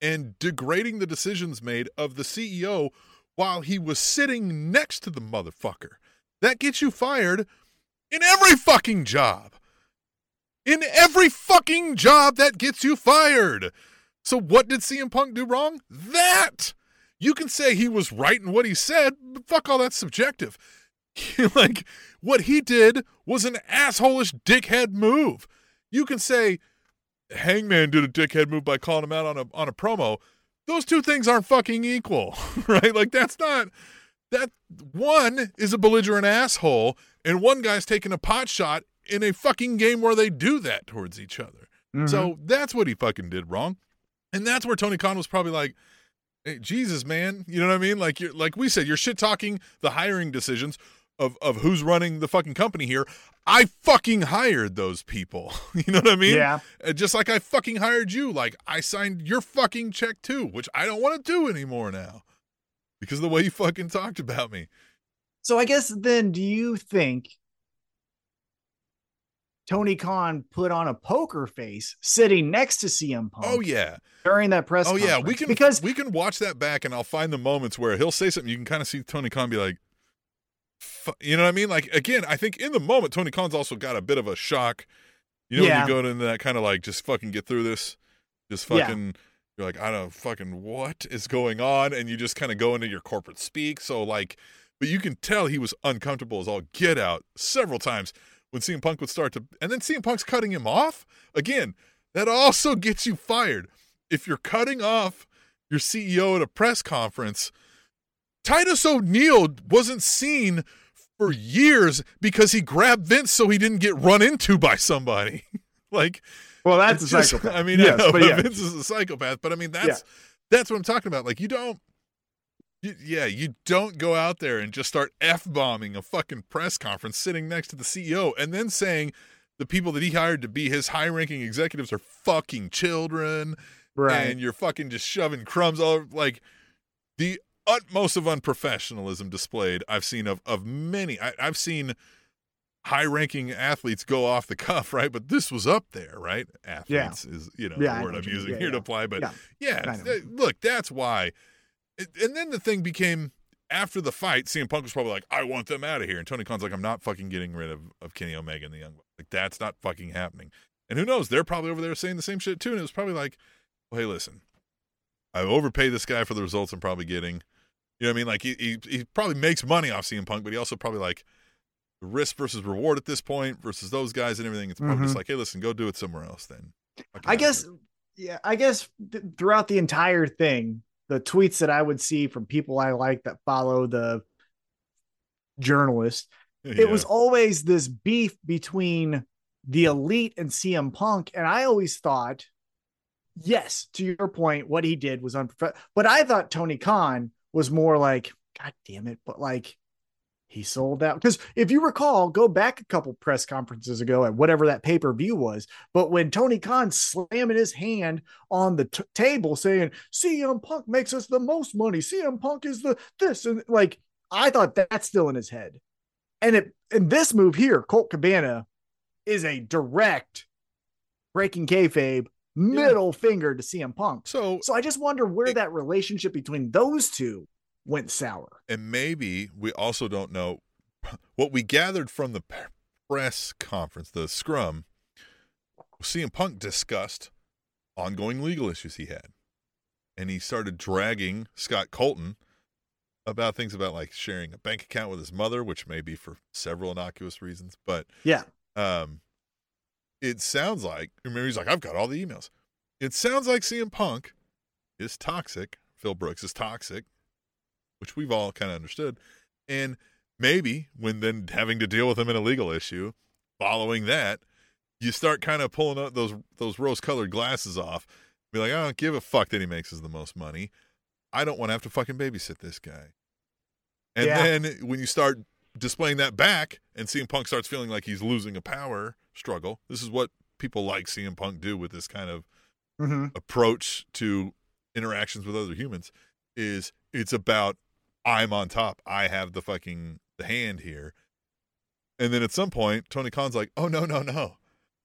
and degrading the decisions made of the CEO while he was sitting next to the motherfucker. That gets you fired in every fucking job. In every fucking job that gets you fired. So what did CM Punk do wrong? That. You can say he was right in what he said, but fuck all that's subjective. like what he did was an assholish dickhead move. You can say Hangman did a dickhead move by calling him out on a on a promo. Those two things aren't fucking equal, right? Like that's not that one is a belligerent asshole and one guy's taking a pot shot in a fucking game where they do that towards each other. Mhm. So that's what he fucking did wrong. And that's where Tony Khan was probably like, hey, Jesus, man. You know what I mean? Like you're like we said, you're shit talking the hiring decisions of of who's running the fucking company here. I fucking hired those people. you know what I mean? yeah. Uh, Just like I fucking hired you. Like I signed your fucking check too, which I don't want to do anymore now. Because of the way you fucking talked about me. So I guess then, do you think Tony Khan put on a poker face sitting next to CM Punk Oh yeah. during that press? Oh yeah, we can because we can watch that back, and I'll find the moments where he'll say something. You can kind of see Tony Khan be like, you know what I mean? Like again, I think in the moment Tony Khan's also got a bit of a shock. You know, Yeah. when you go into that kind of like just fucking get through this, just Yeah. fucking. You're like, I don't fucking what is going on, and you just kind of go into your corporate speak. So like, but you can tell he was uncomfortable as all get out several times when CM Punk would start to, and then CM Punk's cutting him off again. That also gets you fired if you're cutting off your CEO at a press conference. Titus O'Neil wasn't seen for years because he grabbed Vince so he didn't get run into by somebody. like well, that's a just- psychopath. I mean, yes, I know, but yeah, Vince is a psychopath, but I mean that's that's what I'm talking about. Like you don't you, yeah, you don't go out there and just start f bombing a fucking press conference sitting next to the CEO and then saying the people that he hired to be his high ranking executives are fucking children right. and you're fucking just shoving crumbs all over like the utmost of unprofessionalism displayed I've seen of of many I, I've seen high ranking athletes go off the cuff right? But this was up there right? Athletes is you know Yeah, the word I'm using Yeah, here to yeah. apply but Yeah. yeah, th- uh, look that's why. And then the thing became after the fight CM Punk was probably like I want them out of here. And Tony Khan's like I'm not fucking getting rid of of Kenny Omega and the Young Bucks. Like that's not fucking happening. And who knows? They're probably over there saying the same shit too. And it was probably like well, hey, listen, I overpay this guy for the results I'm probably getting. You know what I mean? Like he, he he probably makes money off CM Punk, but he also probably like the risk versus reward at this point versus those guys and everything. It's probably just Mhm. like, hey, listen, go do it somewhere else then. Fucking I guess, yeah, I guess th- throughout the entire thing, the tweets that I would see from people I like that follow the journalist. It was always this beef between the elite and CM Punk. And I always thought, yes, to your point, what he did was unprofessional. But I thought Tony Khan was more like, God damn it. But like, he sold out. Because if you recall, go back a couple press conferences ago at whatever that pay per view was. But when Tony Khan slamming his hand on the t- table saying, CM Punk makes us the most money, CM Punk is the this, and like, I thought that's still in his head. And it in this move here, Colt Cabana is a direct breaking kayfabe middle yeah. finger to CM Punk. So, so I just wonder where it, that relationship between those two went sour. And maybe we also don't know what we gathered from the press conference, the scrum. CM Punk discussed ongoing legal issues he had, and he started dragging Scott Colton about things about like sharing a bank account with his mother, which may be for several innocuous reasons, but yeah, um, it sounds like remember he's like I've got all the emails. It sounds like CM Punk is toxic. Phil Brooks is toxic, which we've all kind of understood, and maybe when then having to deal with him in a legal issue, following that, you start kind of pulling out those those rose colored glasses off. Be like, I don't give a fuck that he makes us the most money. I don't want to have to fucking babysit this guy. And yeah. then when you start displaying that back and CM Punk starts feeling like he's losing a power struggle, this is what people like CM Punk do with this kind of mm-hmm. approach to interactions with other humans is it's about I'm on top. I have the fucking the hand here. And then at some point, Tony Khan's like, "Oh no, no, no!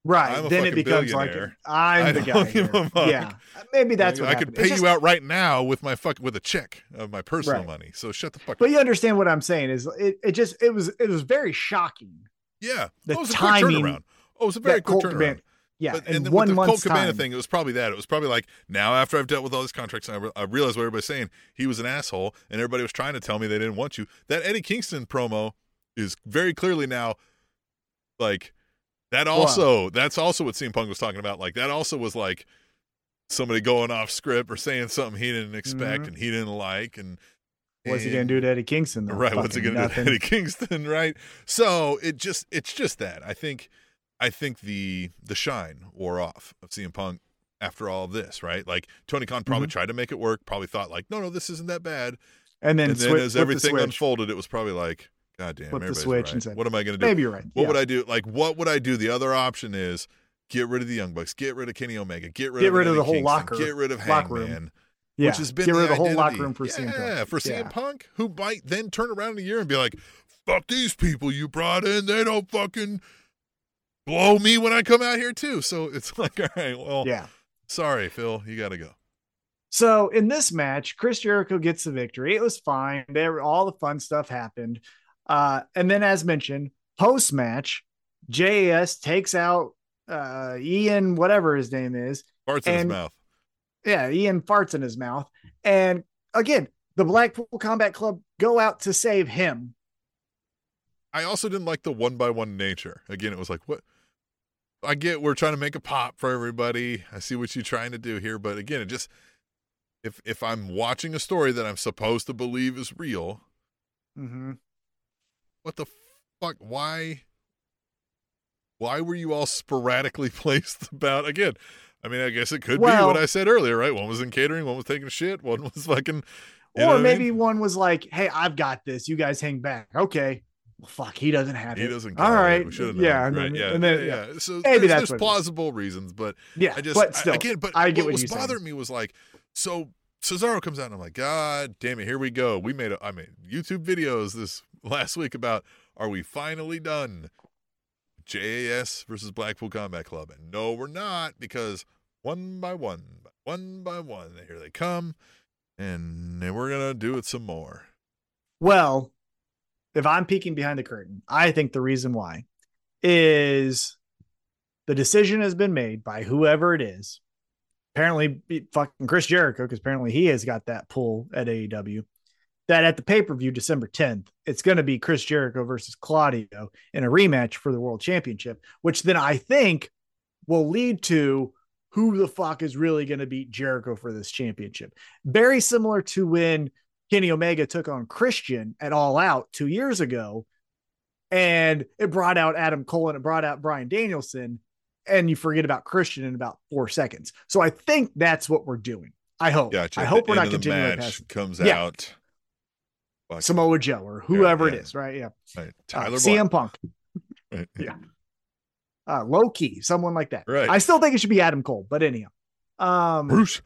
Right. Then it becomes like I'm the guy. Yeah. Maybe that's what I happened. could pay just, you out right now with my fuck with a check of my personal right. money. So shut the fuck but up. you understand what I'm saying is it, it just it was it was very shocking. Yeah. The it was timing, a quick turnaround. Oh, it was a very quick turnaround. Cabana, yeah, but, and one with the Colt Cabana time. thing, it was probably that. It was probably like now after I've dealt with all these contracts, and I, re- I realized what everybody's saying. He was an asshole, and everybody was trying to tell me they didn't want you. That Eddie Kingston promo is very clearly now like that also, wow. that's also what CM Punk was talking about. Like that also was like somebody going off script or saying something he didn't expect mm-hmm. and he didn't like. And what's and, he gonna do to Eddie Kingston? Though? Right. Fucking what's he gonna nothing. do to Eddie Kingston? Right. So it just, it's just that. I think, I think the the shine wore off of CM Punk after all of this. Right. Like Tony Khan probably mm-hmm. tried to make it work. Probably thought like, no, no, this isn't that bad. And then, and then as everything the unfolded, it was probably like, God damn, flip the switch right. and said, "What am I going to do?" Maybe you're right. What yeah. would I do? Like, what would I do? The other option is get rid of the Young Bucks, get rid of Kenny Omega, get rid get of rid of the whole Kingston, locker, get rid of locker Hangman. Room. Yeah. Which has been get rid of the identity. whole locker room for yeah, CM Punk. for CM yeah. Punk, who might then turn around in a year and be like, "Fuck these people you brought in. They don't fucking blow me when I come out here too." So it's like, all right, well, yeah. Sorry, Phil, you got to go. So in this match, Chris Jericho gets the victory. It was fine. There, all the fun stuff happened. Uh, and then, as mentioned, post match, JAS takes out uh, Ian, whatever his name is, farts and, in his mouth. Yeah, Ian farts in his mouth. And again, the Blackpool Combat Club go out to save him. I also didn't like the one by one nature. Again, it was like, what? I get we're trying to make a pop for everybody. I see what you're trying to do here, but again, it just if if I'm watching a story that I'm supposed to believe is real, mm-hmm. what the fuck? Why? Why were you all sporadically placed about again? I mean, I guess it could well, be what I said earlier, right? One was in catering, one was taking shit, one was fucking. Or maybe I mean? one was like, "Hey, I've got this. You guys hang back." Okay, well, fuck, he doesn't have he it. He doesn't. All right. Yeah. And right. Yeah. And then, yeah. yeah. So maybe there's, there's plausible reasons, but yeah. I just but still, I, again, but I get what, what was bothering saying. me was like, so Cesaro comes out and I'm like, God damn it, here we go. We made a, I mean, YouTube videos this last week about are we finally done? JAS versus Blackpool Combat Club, and no, we're not because one by one, one by one, here they come, and we're gonna do it some more. Well, if I'm peeking behind the curtain, I think the reason why is the decision has been made by whoever it is. Apparently, fucking Chris Jericho, because apparently he has got that pull at AEW. That at the pay per view December 10th, it's going to be Chris Jericho versus Claudio in a rematch for the world championship, which then I think will lead to who the fuck is really going to beat Jericho for this championship. Very similar to when Kenny Omega took on Christian at All Out two years ago, and it brought out Adam Cole and it brought out Bryan Danielson, and you forget about Christian in about four seconds. So I think that's what we're doing. I hope. Gotcha. I hope we're not continuing match comes Yeah. out. Fuck, Samoa Joe or whoever yeah. it is, right? Yeah. right, Uh, Tyler CM Punk, Right. Yeah. uh, low key, someone like that. Right. I still think it should be Adam Cole, but anyhow. Um, Bruce.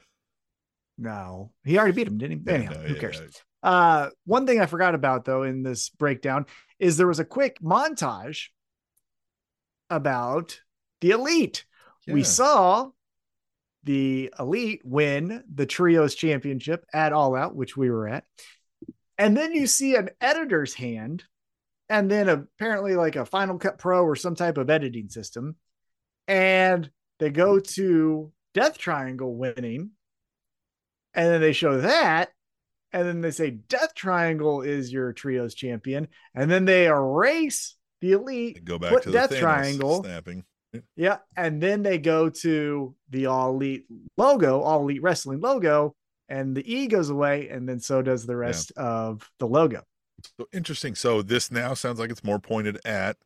No, he already beat him, didn't he? Yeah, anyhow, no, who yeah, cares? yeah. Uh, one thing I forgot about though in this breakdown is there was a quick montage about the elite. We saw the elite win the trios championship at All Out, which we were at. And then you see an editor's hand, and then apparently like a Final Cut Pro or some type of editing system. And they go to Death Triangle winning. And then they show that. And then they say Death Triangle is your trios champion. And then they erase the elite Go back put to Death Thanos Triangle. snapping. yeah, and then they go to the All Elite logo, All Elite Wrestling logo, and the E goes away, and then so does the rest of the logo. So interesting. So this now sounds like it's more pointed at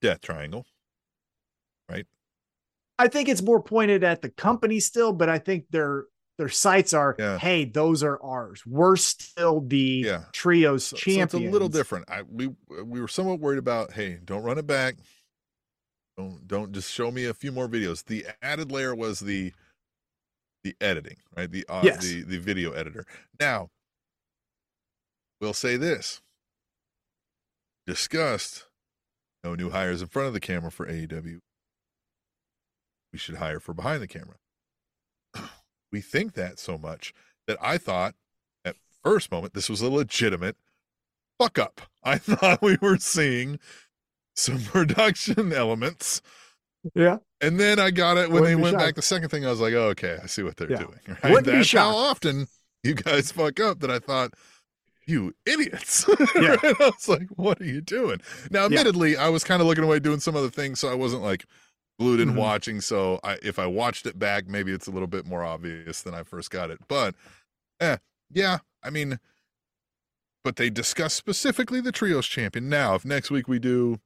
Death Triangle. Right i think it's more pointed at the company still, but I think their their sites are, Yeah. hey, those are ours. We're still the Yeah. trios So, so champions. it's a little different. I we we were somewhat worried about. Hey, don't run it back. Don't don't just show me a few more videos. The added layer was the the editing, right? The uh, Yes. the the video editor. Now, we'll say this. Discussed. No new hires in front of the camera for AEW. We should hire for behind the camera. We think that so much that I thought at first moment this was a legitimate fuck up. I thought we were seeing some production elements. Yeah. And then I got it when Wouldn't they went shocked. back the second thing. I was like, oh, okay, I see what they're Yeah. doing. Right? Wouldn't That's how often you guys fuck up that I thought, you idiots. Yeah. I was like, what are you doing? Now, admittedly, I was kind of looking away doing some other things, so I wasn't like glued in Mhm. watching. So I, if I watched it back, maybe it's a little bit more obvious than I first got it. But eh, yeah, I mean, but they discuss specifically the trios champion. Now, if next week we do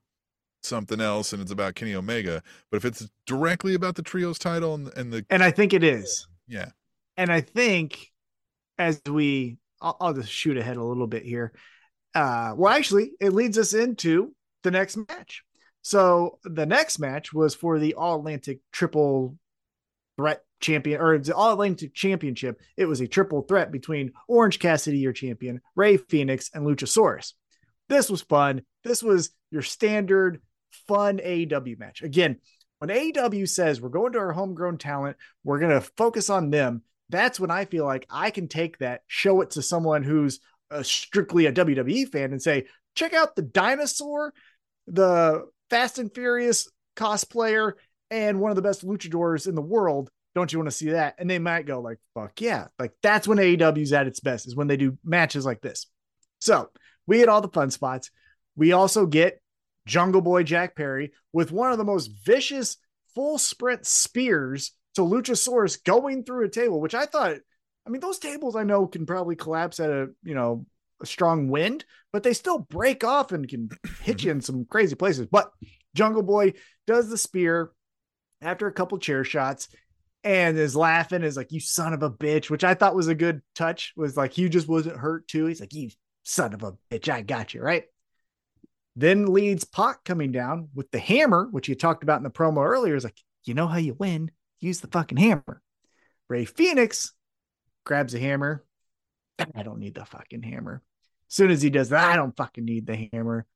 something else and it's about Kenny Omega, but if it's directly about the trios title and, and the And I think it is. yeah, And I think as we, I'll, I'll just shoot ahead a little bit here. Uh, well, actually, it leads us into the next match. So the next match was for the All Atlantic Triple Threat Champion or the All Atlantic Championship. It was a triple threat between Orange Cassidy, your champion, Rey Fenix, and Luchasaurus. This was fun. This was your standard fun AEW match. Again, when AEW says we're going to our homegrown talent, we're going to focus on them. That's when I feel like I can take that, show it to someone who's uh, strictly a WWE fan and say, check out the dinosaur, the Fast and Furious cosplayer, and one of the best luchadors in the world. Don't you want to see that? And they might go like, fuck yeah. Like that's when AEW's at its best is when they do matches like this. So we get all the fun spots. We also get Jungle Boy Jack Perry with one of the most vicious full sprint spears to Luchasaurus going through a table, which I thought, I mean, those tables I know can probably collapse at a, you know, strong wind, but they still break off and can hit you in some crazy places. But Jungle Boy does the spear after a couple chair shots and is laughing, is like, you son of a bitch, which I thought was a good touch, was like, you just wasn't hurt too. He's like, you son of a bitch, I got you, right? Then leads Pac coming down with the hammer, which you talked about in the promo earlier. Is like, you know how you win? Use the fucking hammer. Rey Fenix grabs a hammer. I don't need the fucking hammer. As soon as he does that, I don't fucking need the hammer.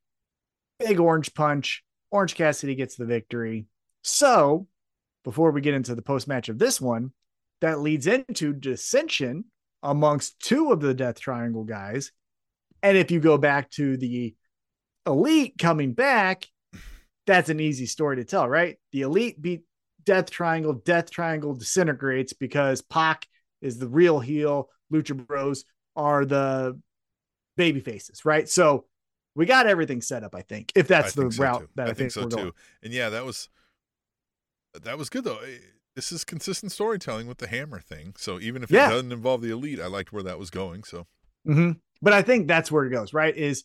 Big orange punch. Orange Cassidy gets the victory. So, before we get into the post match of this one, that leads into dissension amongst two of the Death Triangle guys. And if you go back to the Elite coming back, that's an easy story to tell, right? The Elite beat Death Triangle. Death Triangle disintegrates because Pac is the real heel. Lucha Bros are the baby faces, right? So we got everything set up, I think, if that's I the so, route too. that I, I think so we're going. too. And yeah, that was that was good though. This is consistent storytelling with the hammer thing. So even if Yeah. it doesn't involve the elite, I liked where that was going. So hmm But I think that's where it goes, right? Is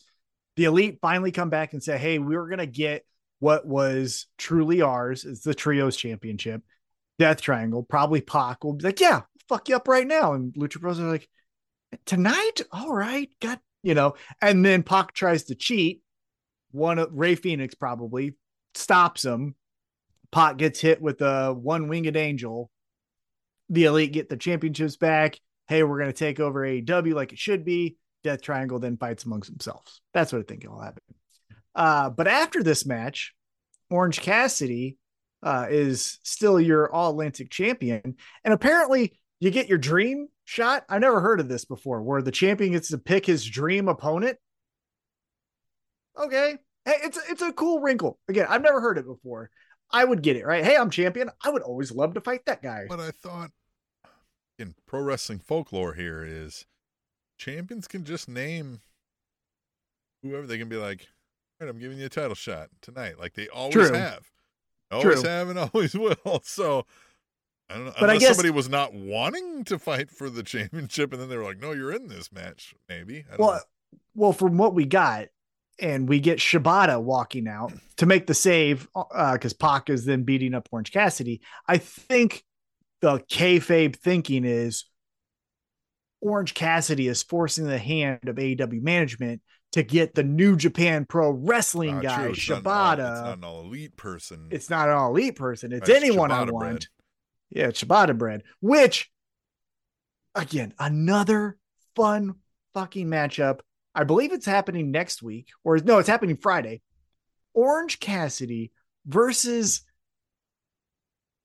the elite finally come back and say, hey, we were going to get what was truly ours. It's the trios championship, death triangle. Probably Pac will be like, yeah, fuck you up right now. And Lucha Bros are like, tonight? All right. Got, you know, and then Pac tries to cheat. One of Rey Fenix probably stops him. Pac gets hit with a one winged angel. The elite get the championships back. Hey, we're going to take over AEW like it should be. Death Triangle then fights amongst themselves. That's what I think will happen. Uh, but after this match, Orange Cassidy uh, is still your All Atlantic champion. And apparently, you get your dream shot. I've never heard of this before, where the champion gets to pick his dream opponent. Okay, hey, it's it's a cool wrinkle. Again, I've never heard it before. I would get it right. Hey, I'm champion. I would always love to fight that guy. But I thought in pro wrestling folklore here is champions can just name whoever they can be like, all right, I'm giving you a title shot tonight, like they always True. have, always True. have, and always will. So I don't know. But I guess- somebody was not wanting to fight for the championship, and then they were like, "No, you're in this match." Maybe. Well, know. well, from what we got, and we get Shibata walking out to make the save uh, because Pac is then beating up Orange Cassidy. I think the kayfabe thinking is Orange Cassidy is forcing the hand of AEW management to get the New Japan Pro Wrestling guy true. It's not an all- Shibata. It's not an all elite person. It's not an all elite person. It's Right, anyone I want. bread. Yeah, ciabatta bread. Which, again, another fun fucking matchup. I believe it's happening next week, or no, it's happening Friday. Orange Cassidy versus,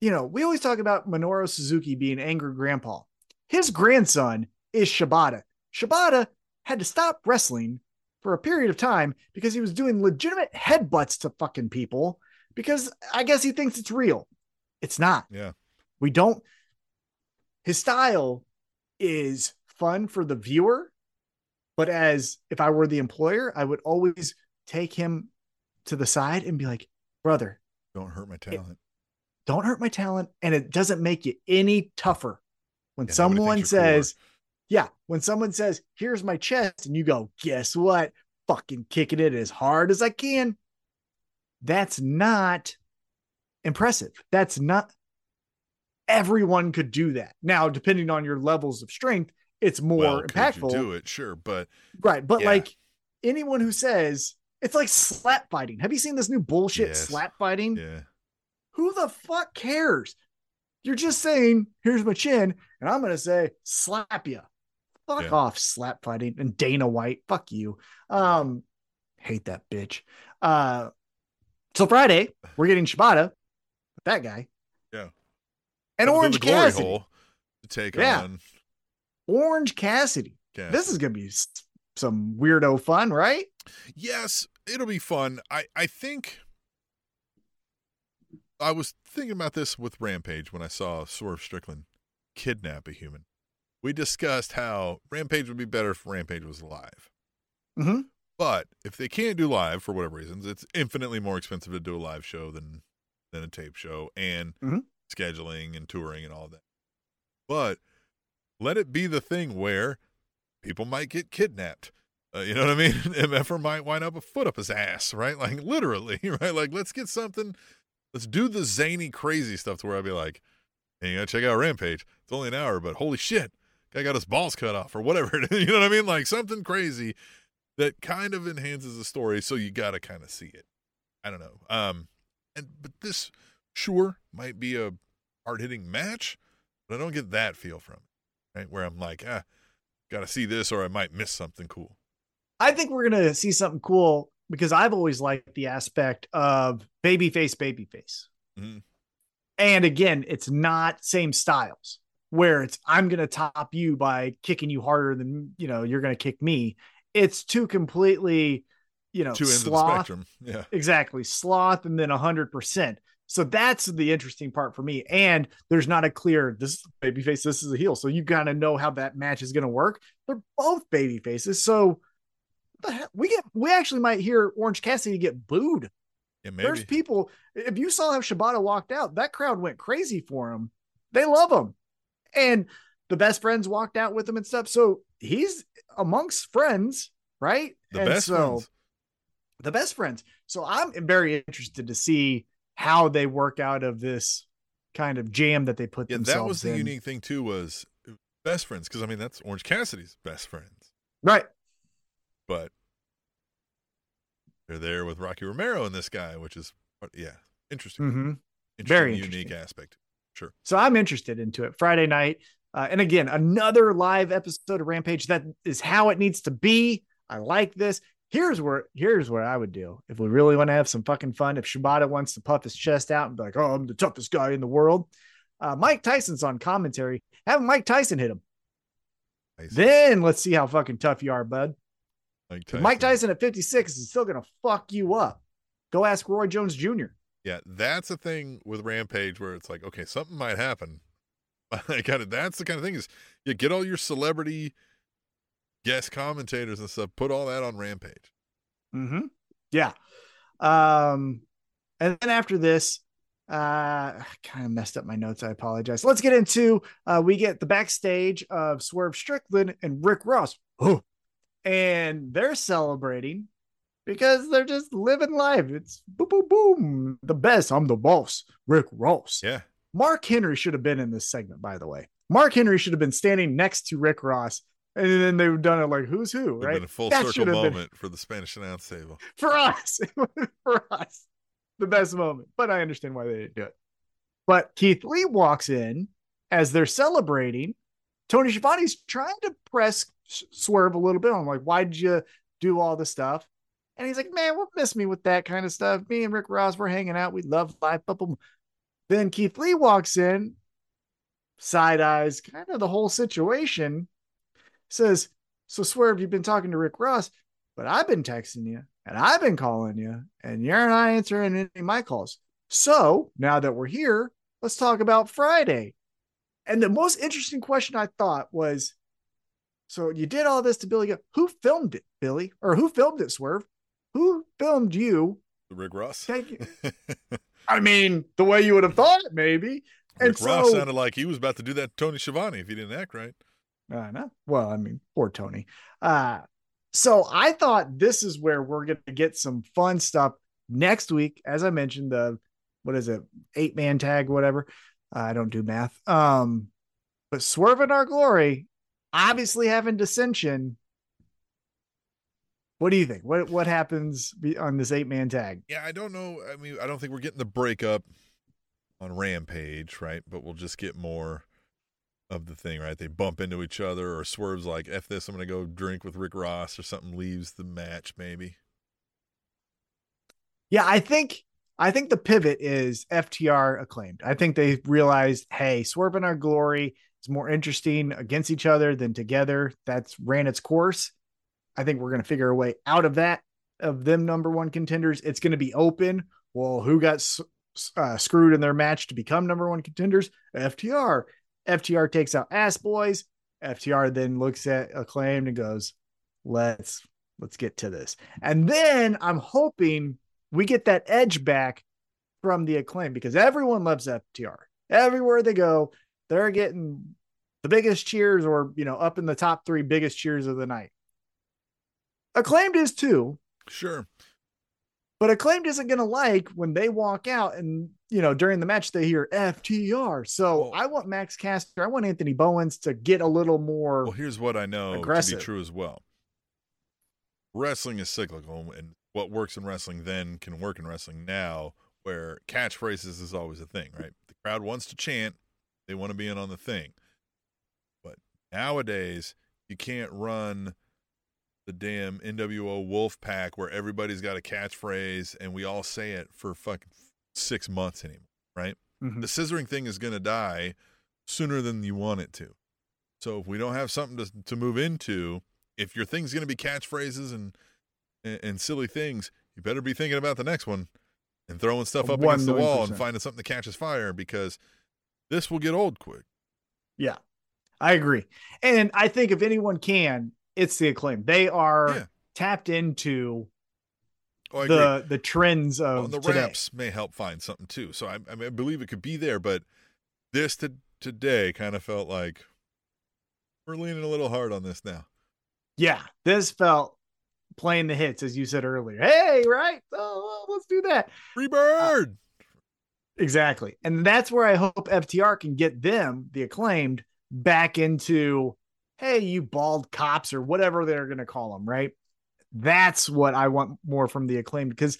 you know, we always talk about Minoru Suzuki being angry grandpa. His grandson is Shibata. Shibata had to stop wrestling for a period of time because he was doing legitimate headbutts to fucking people because I guess he thinks it's real. It's not. Yeah. We don't. His style is fun for the viewer, but as if I were the employer, I would always take him to the side and be like, brother, Don't hurt my talent. don't hurt my talent. And it doesn't make you any tougher. When Yeah, someone says, yeah, when someone says, here's my chest, and you go, guess what? Fucking kicking it as hard as I can. That's not impressive. That's not everyone could do that. Now, depending on your levels of strength, it's more well, impactful. you do it? Sure, but Right. But Yeah. like anyone who says it's like slap fighting. Have you seen this new bullshit Yes. slap fighting? yeah, Who the fuck cares? You're just saying, here's my chin, and I'm gonna say slap you. Fuck Yeah. off, slap fighting. And Dana White, fuck you. Um, hate that bitch. Uh so Friday, we're getting Shibata with that guy. And Orange Cassidy. hole to take Yeah. on. Orange Cassidy. Cassidy. This is gonna be some weirdo fun, right? Yes, it'll be fun. I I think I was thinking about this with Rampage when I saw Swerve Strickland kidnap a human. We discussed how Rampage would be better if Rampage was live. Mhm. But if they can't do live for whatever reasons, it's infinitely more expensive to do a live show than than a tape show and Mhm. Scheduling and touring and all that. But let it be the thing where people might get kidnapped. Uh, you know what I mean? MFer might wind up a foot up his ass, right? Like literally, right? Like let's get something. Let's do the zany, crazy stuff to where I'd be like, "Hey, you gotta check out Rampage. It's only an hour, but holy shit, guy got his balls cut off or whatever." you know what I mean? Like something crazy that kind of enhances the story, so you gotta kind of see it. I don't know. Um, and but this sure might be a hard hitting match, but I don't get that feel from it, right? Where I'm like, ah, gotta see this, or I might miss something cool. I think we're gonna see something cool because I've always liked the aspect of babyface, babyface. Mhm. And again, it's not same styles where it's I'm gonna top you by kicking you harder than you know you're gonna kick me. It's two completely, you know, Two ends of the sloth, spectrum. Yeah. exactly sloth, and then a hundred percent. So that's the interesting part for me. And there's not a clear this is a babyface, this is a heel. So you gotta know how that match is gonna work. They're both baby faces. So we get we actually might hear Orange Cassidy get booed. Yeah, maybe. There's people. If you saw how Shibata walked out, that crowd went crazy for him. They love him, and the best friends walked out with him and stuff. So he's amongst friends, right? The And best so, friends. The best friends. So I'm very interested to see how they work out of this kind of jam that they put Yeah, themselves that was the in. unique thing too. Was best friends because I mean that's Orange Cassidy's best friends, Right. but they're there with Rocky Romero and this guy, which is yeah, interesting. hmm interesting Very unique interesting. aspect. Sure. So I'm interested into it Friday night. Uh, and again, another live episode of Rampage. That is how it needs to be. I like this. Here's where here's what I would do if we really want to have some fucking fun. If Shibata wants to puff his chest out and be like, "Oh, I'm the toughest guy in the world," uh, Mike Tyson's on commentary. Have Mike Tyson hit him. Nice. Then let's see how fucking tough you are, bud. Mike 'Cause Mike Tyson at 56 is still gonna fuck you up. Go ask Roy Jones Jr. Yeah, that's a thing with Rampage where it's like, okay, something might happen. I kind of that's the kind of thing is you get all your celebrity guest commentators and stuff, put all that on Rampage. Mm-hmm. Yeah. Um, and then after this, uh, I kind of messed up my notes. I apologize. Let's get into uh, we get the backstage of Swerve Strickland and Rick Ross. Oh, and they're celebrating because they're just living life. It's boom, boom, boom. The best. I'm the boss. Rick Ross. Yeah. Mark Henry should have been in this segment, by the way. Mark Henry should have been standing next to Rick Ross. And then they've done it like who's who, right? been a full That circle have been- moment for the Spanish announce table. for us, for us, the best moment. But I understand why they didn't do it. But Keith Lee walks in as they're celebrating. Tony Schiavone's trying to press Swerve a little bit. I'm like, why did you do all this stuff? And he's like, man, what miss me with that kind of stuff? Me and Rick Ross, we're hanging out. We love life. Then Keith Lee walks in, side eyes kind of the whole situation, says, So Swerve, you've been talking to Rick Ross, but I've been texting you and I've been calling you, and you're not answering any of my calls. So now that we're here, let's talk about Friday. And the most interesting question I thought was so you did all this to Billy. Who filmed it, Billy? Or who filmed it, Swerve? Who filmed you? Rick Ross. Take I mean, the way you would have thought, maybe. And Rick Ross sounded like he was about to do that to Tony Schiavone if he didn't act right. Uh, no. Well, I mean, poor Tony. Uh, so I thought this is where we're going to get some fun stuff next week. As I mentioned, the what is it, eight man tag, whatever. I don't do math. Um, but Swerve in our glory, obviously having dissension. What do you think? What what happens on this eight man tag? Yeah, I don't know. I mean, I don't think we're getting the breakup on Rampage, right? But we'll just get more of the thing, right? They bump into each other, or Swerve's like, "F this, I'm gonna go drink with Rick Ross," or something leaves the match, maybe. Yeah, I think I think the pivot is FTR acclaimed. I think they realized, hey, Swerve in our glory is more interesting against each other than together. That's ran its course. I think we're to figure a way out of that of them number one contenders. It's to be open. Well, who got uh, screwed in their match to become number one contenders? FTR. FTR takes out Ass Boys. FTR then looks at acclaimed and goes, "Let's let's get to this." And then I'm hoping we get that edge back from the acclaim because everyone loves FTR. Everywhere they go, they're getting the biggest cheers or, you know, up in the top three biggest cheers of the night. Acclaimed is too, Sure. But acclaimed isn't going to like when they walk out and, you know, during the match they hear FTR. So I want Max Caster, I want Anthony Bowens to get a little more. Well, here's what I know Aggressive. to be true as well. Wrestling is cyclical, and what works in wrestling then can work in wrestling now, where catchphrases is always a thing, right? The crowd wants to chant, they want to be in on the thing. But nowadays, you can't run the damn NWO Wolf Pack where everybody's got a catchphrase and we all say it for fucking six months anymore, right? Mhm. the scissoring thing is going to die sooner than you want it to. So if we don't have something to to move into, if your thing's going to be catchphrases and, and and silly things, you better be thinking about the next one and throwing stuff up One against the wall and finding something that catches fire because this will get old quick. Yeah, I agree. And I think if anyone can, it's the acclaim. They are Yeah. tapped into Oh, the the trends of Well, the today. raps may help find something too. So I, I, mean, I believe it could be there, but this to, today kind of felt like we're leaning a little hard on this now. Yeah, this felt playing the hits as you said earlier. Hey, right? Oh, let's do that. Free bird. Uh, exactly. And that's where I hope FTR can get them, the acclaimed, back into hey, you bald cops or whatever they're going to call them, right? That's what I want more from the acclaimed because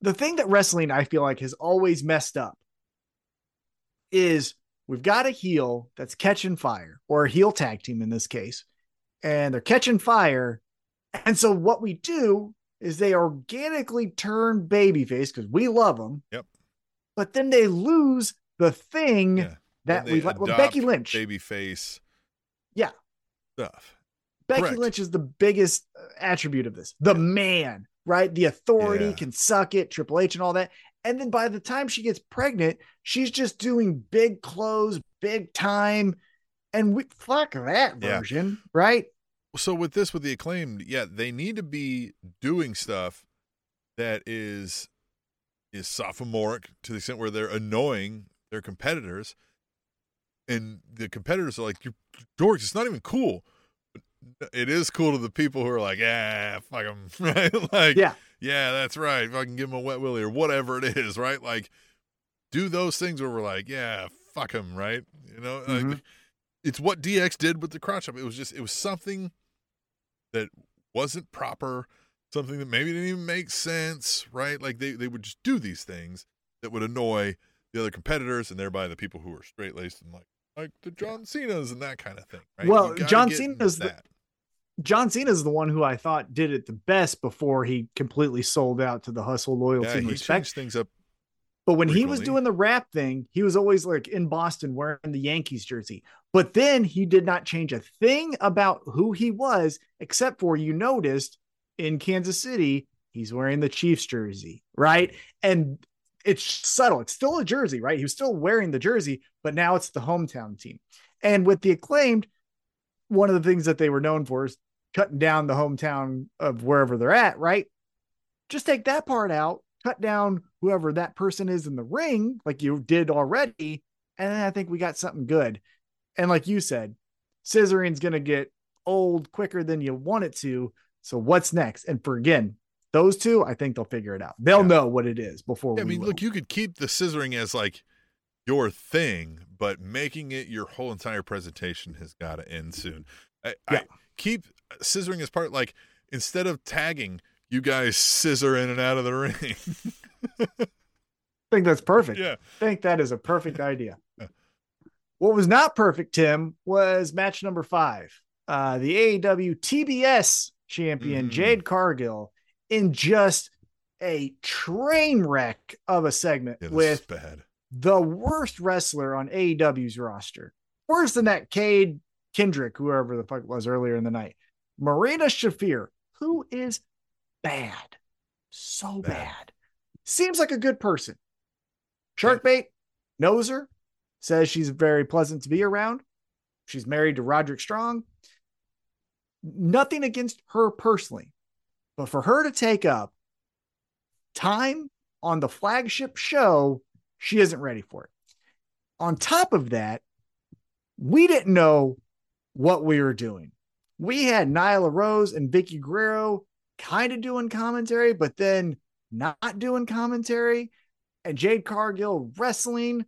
the thing that wrestling I feel like has always messed up is we've got a heel that's catching fire or a heel tag team in this case, and they're catching fire. And so what we do is they organically turn babyface because we love them. Yep. But then they lose the thing Yeah. that we like. Well, Becky Lynch. babyface Yeah. stuff. Becky Correct. Lynch is the biggest uh, attribute of this. The man, right? The authority Yeah. can suck it, Triple H and all that. And then by the time she gets pregnant, she's just doing big clothes, big time. And we fuck that Yeah. version, right? So with this, with the acclaimed, yeah, they need to be doing stuff that is is sophomoric to the extent where they're annoying their competitors, and the competitors are like, "You're dorks. It's not even cool." It is cool to the people who are like, "Ah, fuck them," right? Like, Yeah. yeah, that's right. If I can give them a wet willy or whatever it is, right? Like, do those things where we're like, "Yeah, fuck them," right? You know, like, Mhm. it's what DX did with the crotch up. It was just it was something that wasn't proper, something that maybe didn't even make sense, right? Like they they would just do these things that would annoy the other competitors and thereby the people who are straight laced and like like the John Cena's and that kind of thing. Right? Well, John Cena's the- that. John Cena is the one who I thought did it the best before he completely sold out to the hustle, loyalty, yeah, and respect. things up. But when he was doing the rap thing, he was always like in Boston wearing the Yankees jersey. But then he did not change a thing about who he was, except for you noticed in Kansas City, he's wearing the Chiefs jersey, right? And it's subtle. It's still a jersey, right? He was still wearing the jersey, but now it's the hometown team. And with the acclaimed, one of the things that they were known for is cutting down the hometown of wherever they're at, right? Just take that part out, cut down whoever that person is in the ring, like you did already. And I think we got something good. And like you said, scissoring's going to get old quicker than you want it to. So what's next? And for again, those two, I think they'll figure it out. They'll Yeah. know what it is before Yeah, I mean, will. look, you could keep the scissoring as like your thing, but making it your whole entire presentation has got to end soon. I, I Yeah. keep scissoring as part like instead of tagging, you guys scissor in and out of the ring. I think that's perfect. yeah, I think that is a perfect idea. Yeah. What was not perfect, Tim, was match number five. Uh, the AEW TBS champion Mm. Jade Cargill in just a train wreck of a segment yeah with the worst wrestler on AEW's roster. Worse than that Cade Kendrick, whoever the fuck it was earlier in the night. Marina Shafir, who is bad. So Bad. bad. Seems like a good person. Sharkbait knows her, says she's very pleasant to be around. She's married to Roderick Strong. Nothing against her personally, but for her to take up time on the flagship show, she isn't ready for it. On top of that, we didn't know what we were doing. We had Nyla Rose and Vickie Guerrero kind of doing commentary, but then not doing commentary, and Jade Cargill wrestling,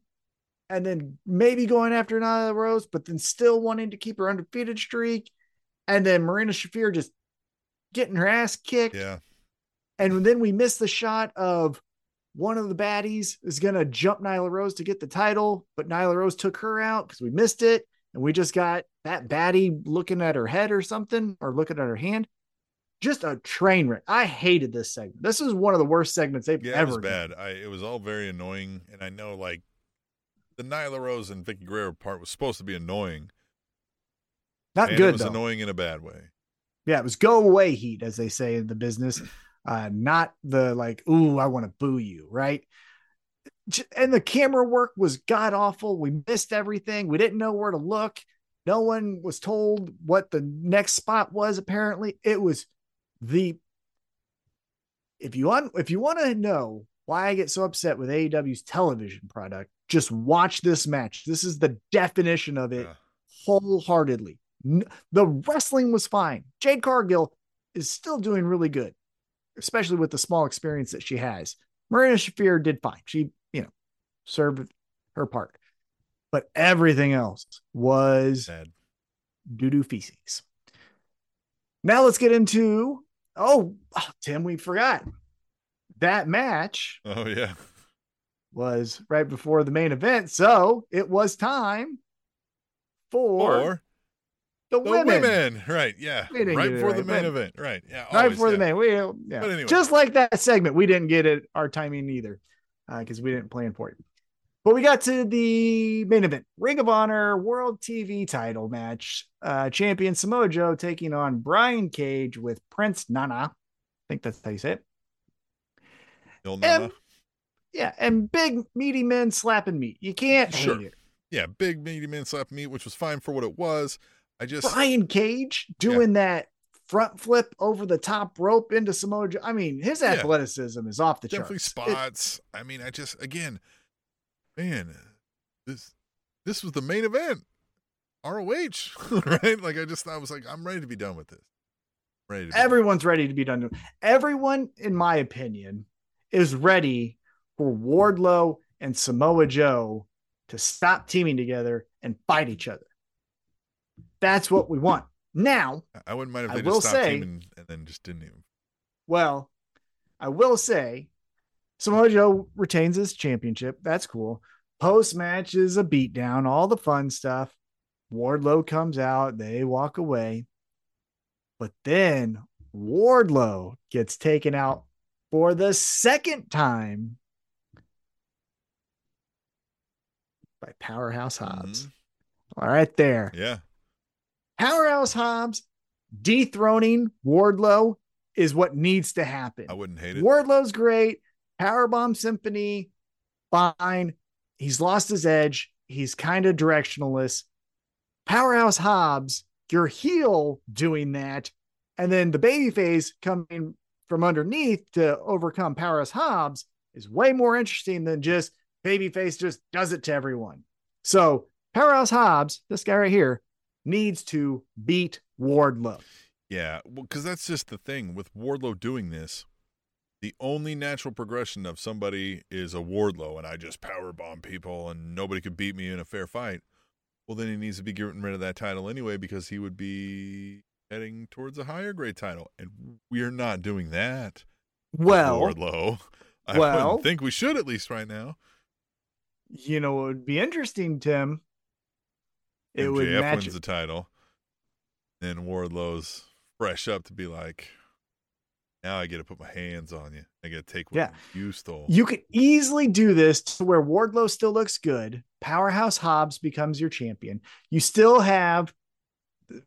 and then maybe going after Nyla Rose, but then still wanting to keep her undefeated streak, and then Marina Shafir just getting her ass kicked. Yeah, And then we missed the shot of one of the baddies is going to jump Nyla Rose to get the title, but Nyla Rose took her out because we missed it. And we just got that baddie looking at her head or something or looking at her hand. Just a train wreck. I hated this segment. This is one of the worst segments they've yeah, it ever was bad. I it was all very annoying, and I know like the Nyla Rose and Vickie Guerrero part was supposed to be annoying. Not and good It was though. annoying in a bad way. Yeah, it was go away heat, as they say in the business. Uh, not the like, ooh, I want to boo you, right? And the camera work was god awful. We missed everything. We didn't know where to look. No one was told what the next spot was. Apparently, it was the. If you want, if you want to know why I get so upset with AEW's television product, just watch this match. This is the definition of it Yeah. wholeheartedly. The wrestling was fine. Jade Cargill is still doing really good, especially with the small experience that she has. Marina Shafir did fine. She, you know, served her part. But everything else was doo doo feces. Now let's get into oh, Tim, we forgot that match. Oh yeah, was right before the main event, so it was time for, for the, the women. women. Right? Yeah, right get it the right, main event. Right? Yeah, right before the yeah. main. We, yeah. But anyway. just like that segment, we didn't get it our timing either because we didn't plan for it. But we got to the main event Ring of Honor World TV title match. Uh, champion Samoa Joe taking on Brian Cage with Prince Nana. I think that's how you say it. Il And, Nana. yeah, and big meaty men slapping meat. You can't Sure. hate it. Yeah, big meaty men slap meat, which was fine for what it was. I just Brian Cage doing that front flip over the top rope into Samoa Joe. I mean, his Yeah. athleticism is off the definitely charts. It- spots. I mean, I just again, man, this this was the main event. ROH, right? Like I just thought I was like, I'm ready to be done with this. Ready to be done. everyone's ready to be done. Everyone, in my opinion, is ready for Wardlow and Samoa Joe to stop teaming together and fight each other. That's what we want. Now, I wouldn't mind if I they will just stopped say- teaming and then just didn't even. well, I will say Samoa Joe retains his championship. That's cool. Post match is a beatdown, all the fun stuff. Wardlow comes out, they walk away. But then Wardlow gets taken out for the second time by Powerhouse Hobbs. Mhm. All right, there. Yeah, Powerhouse Hobbs dethroning Wardlow is what needs to happen. I wouldn't hate it. Wardlow's great. Powerbomb Symphony, fine. He's lost his edge. He's kind of directionless. Powerhouse Hobbs, your heel doing that, and then the babyface coming from underneath to overcome Powerhouse Hobbs is way more interesting than just babyface just does it to everyone. So Powerhouse Hobbs, this guy right here, needs to beat Wardlow. Yeah, well, because that's just the thing with Wardlow doing this. The only natural progression of somebody is a Wardlow, and I just power bomb people, and nobody could beat me in a fair fight. Well, then he needs to be getting rid of that title anyway, because he would be heading towards a higher grade title, and we're not doing that. Well, Wardlow. I well- think we should at least right now. you know it would be interesting, Tim? It would MJF match. wins the title, then Wardlow's fresh up to be like, now I get to put my hands on you. I get to take what Yeah. you stole. You could easily do this to where Wardlow still looks good. Powerhouse Hobbs becomes your champion. You still have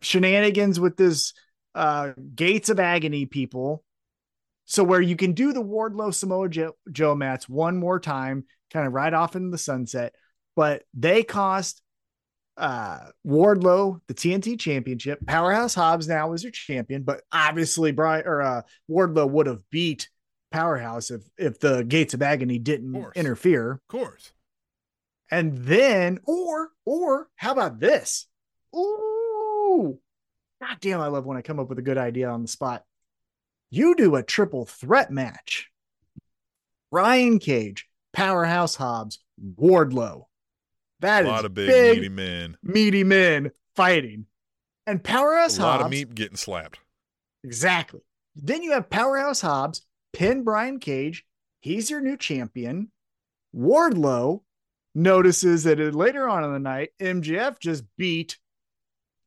shenanigans with this uh, Gates of Agony people. So where you can do the Wardlow Samoa Joe, Joe match one more time, kind of right off in the sunset, but they cost uh Wardlow the TNT championship. Powerhouse Hobbs now is your champion, but obviously Brian or uh Wardlow would have beat Powerhouse if if the Gates of Agony didn't course. interfere. Of course. And then or or how about this? Ooh. God damn, I love when I come up with a good idea on the spot. You do a triple threat match. Brian Cage, Powerhouse Hobbs, Wardlow. That a is lot of big, big meaty men. meaty men fighting. And Powerhouse A lot Hobbs. of meat getting slapped. Exactly. Then you have Powerhouse Hobbs pin Brian Cage. He's your new champion. Wardlow notices that later on in the night, MJF just beat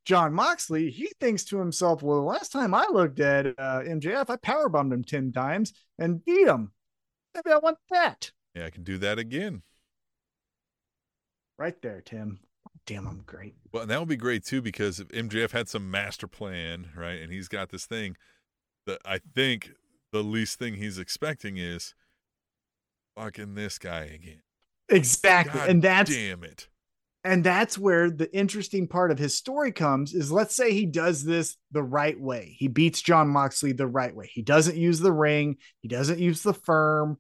Jon Moxley. He thinks to himself, well, the last time I looked at uh, MJF, I powerbombed him 10 times and beat him. Maybe I want that. Yeah, I can do that again. Right there, Tim. Damn, I'm great. Well, and that would be great too because if MJF had some master plan, right, and he's got this thing that I think the least thing he's expecting is fucking this guy again. Exactly. God and that's damn it. and that's where the interesting part of his story comes is let's say he does this the right way he beats jon moxley the right way he doesn't use the ring he doesn't use the firm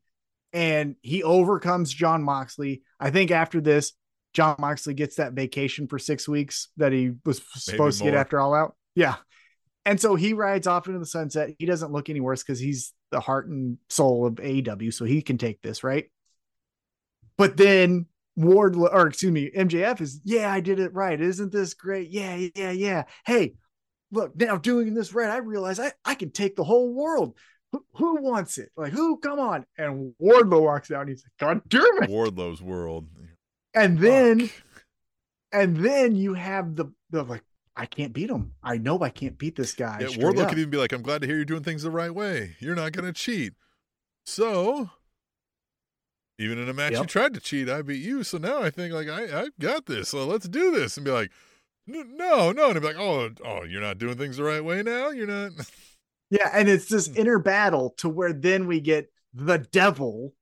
and he overcomes jon moxley i think after this Jon Moxley gets that vacation for six weeks that he was supposed to get after All Out. Yeah. And so he rides off into the sunset. He doesn't look any worse because he's the heart and soul of AEW, so he can take this, right? But then Ward, or excuse me, MJF is, yeah, I did it right. Isn't this great? Yeah, yeah, yeah. Hey, look, now doing this right, I realize I, I can take the whole world. Who, who wants it? Like, who? Come on. And Wardlow walks out and he's like, God damn it. Wardlow's world. And then, Fuck. and then you have the, the like, I can't beat him. I know I can't beat this guy. yeah, Wardlow up. could even be like, "I'm glad to hear you're doing things the right way. You're not going to cheat." So, even in a match you tried to cheat, I beat you. So now I think like I I got this. So let's do this and be like, "N- "No, no," and be like, "Oh, oh, you're not doing things the right way now. You're not." Yeah, and it's this Hmm. inner battle to where then we get the devil,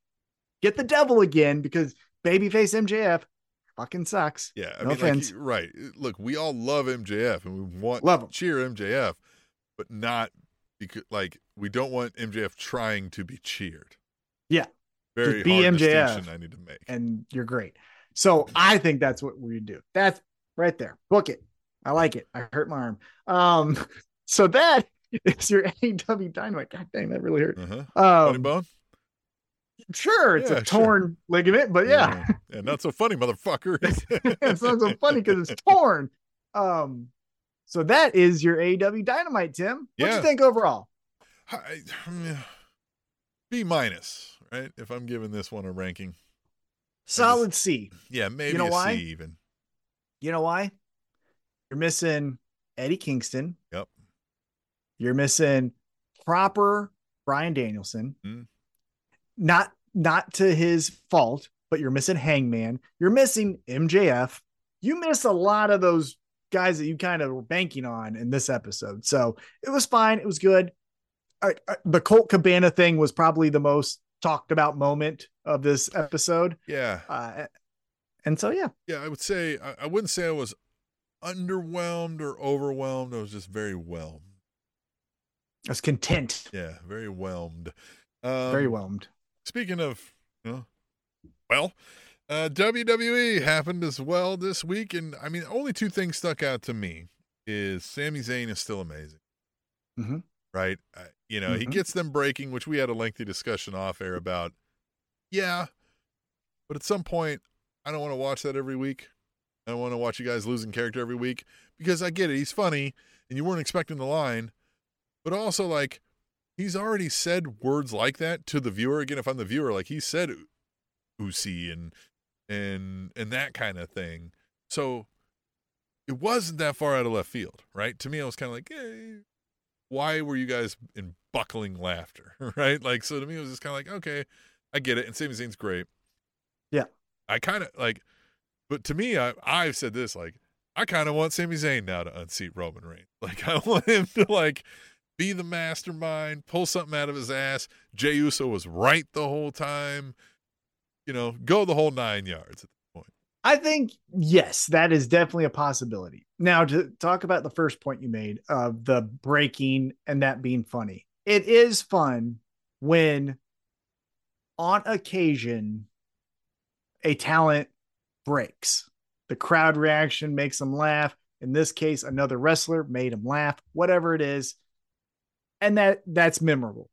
get the devil again because babyface MJF fucking sucks. Yeah, I No mean, like, offense. right? Look, we all love MJF and we want Love him. cheer MJF, but not because like we don't want MJF trying to be cheered. Yeah. very Just be hard MJF. distinction I need to make. And you're great. So I think that's what we do. That's right there. Book it. I like it. I hurt my arm. Um, so that is your AEW dynamite. God dang, that really hurt. Uh-huh. Funny Um, bone? Sure, it's Yeah, a sure. torn ligament, but yeah. yeah, not so funny, motherfucker. it sounds so funny because it's torn. Um, so that is your AEW Dynamite, Tim. What Yeah. you think overall? I- B minus, right? If I'm giving this one a ranking, Solid C. yeah, maybe you know a C why? even. You know why? You're missing Eddie Kingston. Yep. You're missing proper Bryan Danielson. Mm. Not not to his fault, but you're missing Hangman. You're missing MJF. You miss a lot of those guys that you kind of were banking on in this episode. So it was fine. It was good. The Colt Cabana thing was probably the most talked about moment of this episode. Yeah, Uh, and so yeah, yeah. I would say I, I wouldn't say I was underwhelmed or overwhelmed. I was just very whelmed. I was content, Yeah, very whelmed. Um, very whelmed. Speaking of, you know, well, uh, WWE happened as well this week, and I mean, only two things stuck out to me is Sami Zayn is still amazing, Mhm. right? Uh, you know, he Mhm. gets them breaking, which we had a lengthy discussion off air about. Yeah, but at some point, I don't want to watch that every week. I don't want to watch you guys losing character every week because I get it. He's funny, and you weren't expecting the line, but also like he's already said words like that to the viewer. Again, if I'm the viewer, like he said Usi and and and that kind of thing. So it wasn't that far out of left field, right? To me, I was kind of like, eh, why were you guys in buckling laughter, right? Like, so to me, it was just kind of like, okay, I get it. And Sami Zayn's great. Yeah. I kind of like, but to me, I, I've said this, like, I kind of want Sami Zayn now to unseat Roman Reigns. Like, I want him to, like, be the mastermind, pull something out of his ass. Jey Uso was right the whole time. You know, go the whole nine yards. At this point. I think yes, that is definitely a possibility. Now to talk about the first point you made of the breaking and that being funny. It is fun when on occasion a talent breaks. The crowd reaction makes them laugh. In this case, another wrestler made him laugh, whatever it is. And that that's memorable.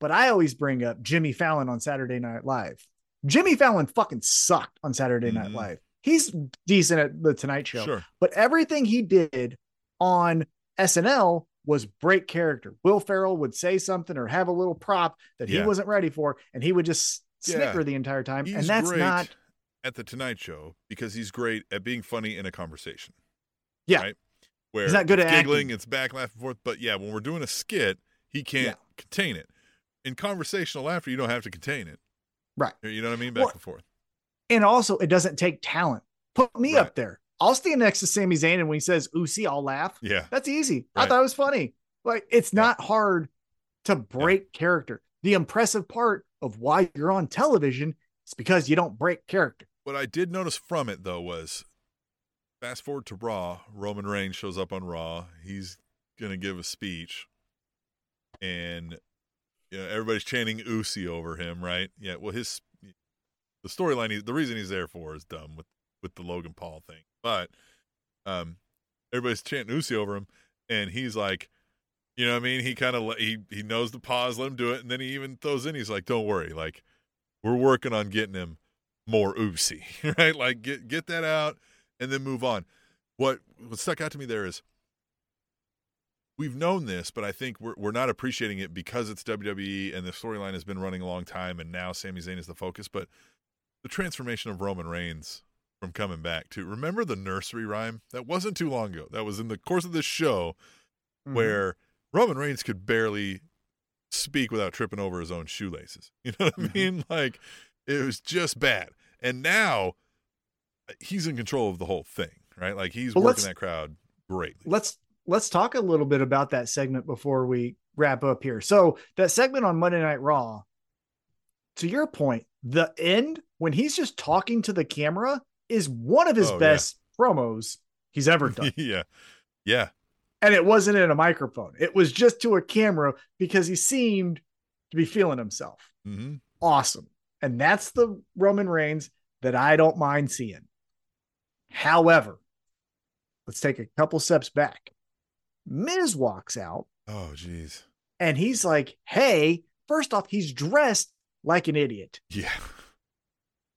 But I always bring up Jimmy Fallon on Saturday Night Live. Jimmy Fallon fucking sucked on Saturday Night Mhm. Live. He's decent at the Tonight Show, Sure. but everything he did on SNL was break character. Will Ferrell would say something or have a little prop that he wasn't ready for, and he would just Yeah. snicker the entire time. He's and that's not at the Tonight Show because he's great at being funny in a conversation. Yeah. Right? Where He's not good at giggling, acting. it's back, laugh, and forth. But yeah, when we're doing a skit, he can't Yeah. contain it. In conversational laughter, you don't have to contain it. right. You know what I mean? Back Well, and forth. And also, it doesn't take talent. Put me Right. up there. I'll stand next to Sami Zayn, and when he says "Usi," I'll laugh. Yeah. That's easy. I thought it was funny. Like it's Yeah. not hard to break character. The impressive part of why you're on television is because you don't break character. What I did notice from it though was fast forward to Raw, Roman Reigns shows up on Raw. He's gonna give a speech. And you know, everybody's chanting Usi over him, right? Yeah, well his the storyline he, the reason he's there for is dumb with with the Logan Paul thing. But um, everybody's chanting Usi over him, and he's like, you know what I mean? He kind of he he knows the pause, let him do it, and then he even throws in. He's like, "Don't worry, like we're working on getting him more Usi, right? Like get get that out and then move on." What what stuck out to me there is we've known this, but I think we're we're not appreciating it because it's WWE and the storyline has been running a long time, and now Sami Zayn is the focus. But the transformation of Roman Reigns from coming back to remember the nursery rhyme that wasn't too long ago. That was in the course of this show Mhm. where Roman Reigns could barely speak without tripping over his own shoelaces. You know what I Mhm. mean? Like it was just bad. And now he's in control of the whole thing, right? Like he's Well, working that crowd greatly. let's let's talk a little bit about that segment before we wrap up here. So that segment on Monday Night Raw, to your point, the end when he's just talking to the camera is one of his Oh, yeah. best promos he's ever done. yeah. Yeah. and it wasn't in a microphone. It was just to a camera because he seemed to be feeling himself. hmm Awesome. And that's the Roman Reigns that I don't mind seeing. However, let's take a couple steps back. Miz walks out Oh, geez. and he's like, Hey, first off, he's dressed like an idiot. Yeah.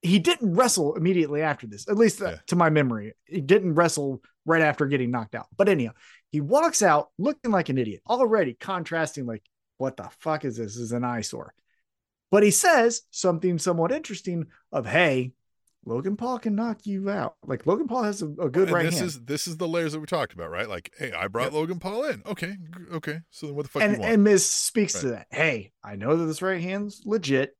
He didn't wrestle immediately after this, at least uh, Yeah. to my memory. He didn't wrestle right after getting knocked out. But anyhow, he walks out looking like an idiot, already contrasting, like, what the fuck is this? This is an eyesore. But he says something somewhat interesting of, Hey, Logan Paul can knock you out. Like Logan Paul has a, a good and right this hand. is this is the layers that we talked about, right? Like, hey, I brought Yep. Logan Paul in. Okay, okay. So then what the fuck and you want? and Miz speaks to that. Hey, I know that this right hand's legit.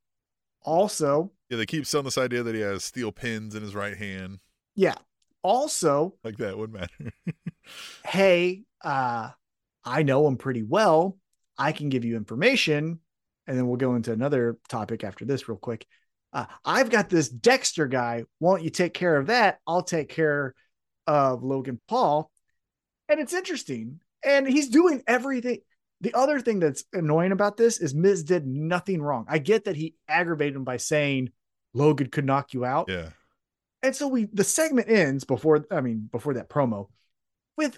Also, yeah, they keep selling this idea that he has steel pins in his right hand. yeah. Also, Like that wouldn't matter. hey, uh, I know him pretty well. I can give you information. And then we'll go into another topic after this, real quick. Uh, I've got this Dexter guy. Won't you take care of that? I'll take care of Logan Paul. And it's interesting. And he's doing everything. The other thing that's annoying about this is Miz did nothing wrong. I get that he aggravated him by saying Logan could knock you out. yeah. And so we the segment ends before I mean before that promo with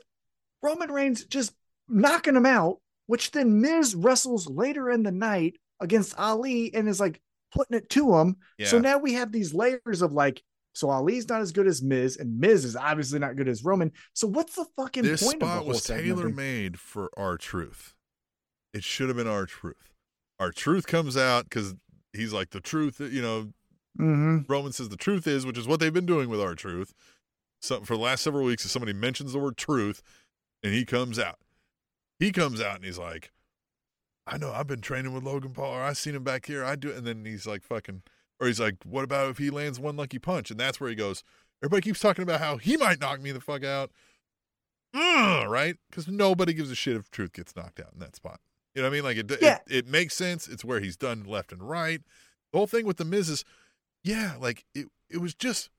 Roman Reigns just knocking him out, which then Miz wrestles later in the night against Ali and is like putting it to him. Yeah. So now we have these layers of like, so Ali's not as good as Miz, and Miz is obviously not good as Roman. So what's the fucking this point of the spot was tailor made for R-Truth. It should have been R-Truth. Our truth comes out because he's like the truth. You know, Mhm. Roman says the truth is, which is what they've been doing with R-Truth. So for the last several weeks, if somebody mentions the word truth, and he comes out, he comes out and he's like, "I know I've been training with Logan Paul, or I seen him back here. I do." it." And then he's like, "Fucking," or he's like, "What about if he lands one lucky punch?" And that's where he goes. Everybody keeps talking about how he might knock me the fuck out, right? Because nobody gives a shit if truth gets knocked out in that spot. You know what I mean? Like it, Yeah. it, it makes sense. It's where he's done left and right. The whole thing with the Miz is, yeah, like it. It was just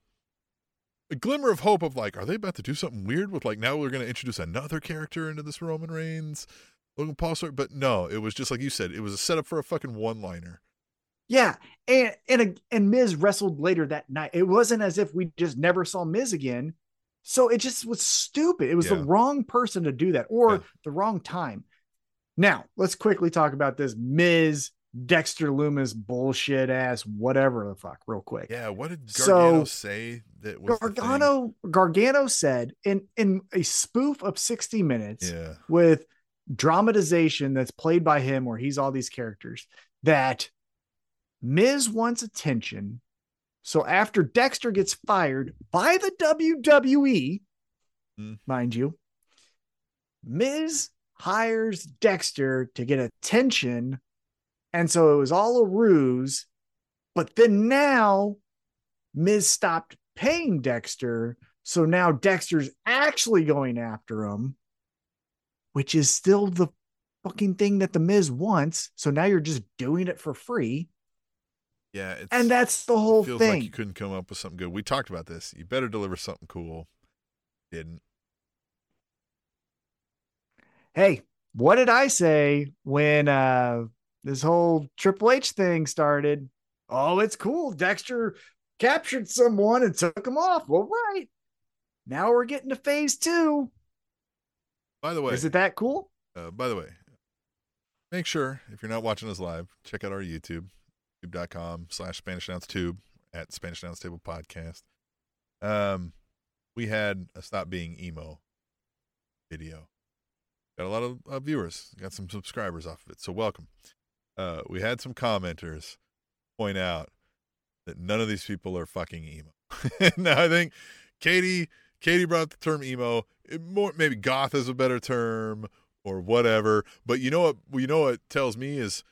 a glimmer of hope of like, are they about to do something weird with like now we're going to introduce another character into this Roman Reigns, Logan Paul story? But no, it was just like you said, it was a setup for a fucking one liner. Yeah, and and and Miz wrestled later that night. It wasn't as if we just never saw Miz again. So it just was stupid. It was Yeah. the wrong person to do that or Yeah. the wrong time. Now, let's quickly talk about this Miz Dexter Lumis bullshit ass whatever the fuck real quick. Yeah, what did So- Gargano say that was? Gargano Gargano said in in a spoof of 60 minutes Yeah, with dramatization that's played by him where he's all these characters that Miz wants attention. So after Dexter gets fired by the WWE, Hmm. mind you, Miz hires Dexter to get attention. And so it was all a ruse. But then now Miz stopped paying Dexter. So now Dexter's actually going after him, which is still the fucking thing that the Miz wants. So now you're just doing it for free. yeah. It's, And that's the whole feels thing. like you couldn't come up with something good. We talked about this. You better deliver something cool. Didn't. hey, what did I say when uh this whole Triple H thing started? Oh, it's cool. Dexter captured someone and took him off. Well, right. Now we're getting to phase two. By the way, Is it that cool? Uh, by the way, make sure if you're not watching us live, check out our YouTube, youtube.com slash Spanish Announce Tube at Spanish Announce Table Podcast. Um, we had a Stop Being Emo video. Got a lot of uh, viewers, got some subscribers off of it, so welcome. Uh, we had some commenters point out that none of these people are fucking emo. now I think Katie Katie brought up the term emo. It more maybe goth is a better term or whatever. But you know what? You know what tells me is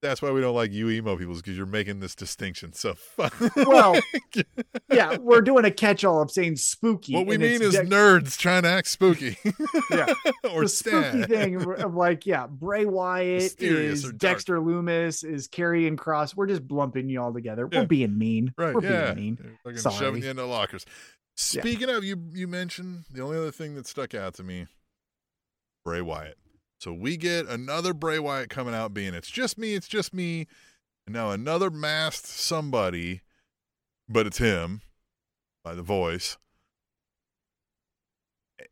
that's why we don't like you emo people is because you're making this distinction. So fuck Well, Yeah, we're doing a catch-all of saying spooky. what we mean is de- nerds trying to act spooky. Yeah. or the spooky sad. thing of like, yeah, Bray Wyatt Mysterious is. Dexter Lumis is Karrion Kross. We're just blumping you all together. Yeah. We're being mean. Right? We're yeah. being mean. Sorry. shoving you into lockers. Speaking of you, you mentioned the only other thing that stuck out to me, Bray Wyatt. So we get another Bray Wyatt coming out, being it's just me, it's just me, and now another masked somebody, but it's him by the voice,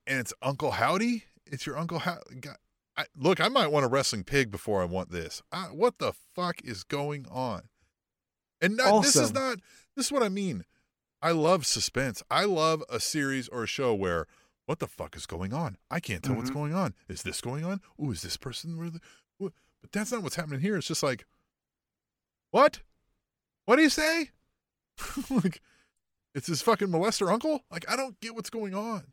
and it's Uncle Howdy. It's your Uncle Howdy. God, I, look, I might want a wrestling pig before I want this. I, what the fuck is going on? And not, this is not. This is what I mean. I love suspense. I love a series or a show where what the fuck is going on? I can't tell what's Mhm. going on. Is this going on? Ooh, is this person really? ooh. But that's not what's happening here. It's just like, what? What do you say? like, it's his fucking molester uncle. Like, I don't get what's going on.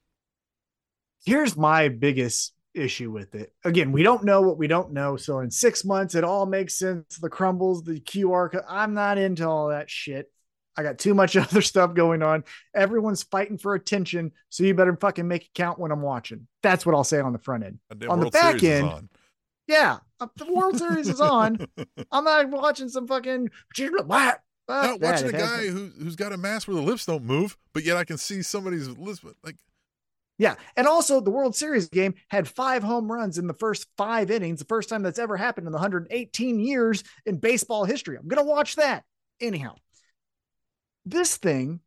Here's my biggest issue with it. Again, we don't know what we don't know. So in six months, it all makes sense. The crumbles, the QR code. I'm not into all that shit. I got too much other stuff going on. Everyone's fighting for attention. So you better fucking make it count when I'm watching. That's what I'll say on the front end. Goddamn On the back Series end. Yeah. uh, The World Series is on. I'm not watching some fucking what? not watching a guy who who's got a mask where the lips don't move, but yet I can see somebody's lips. Like, Yeah. And also, the World Series game had five home runs in the first five innings, the first time that's ever happened in the 118 years in baseball history. I'm going to watch that. Anyhow, this thing,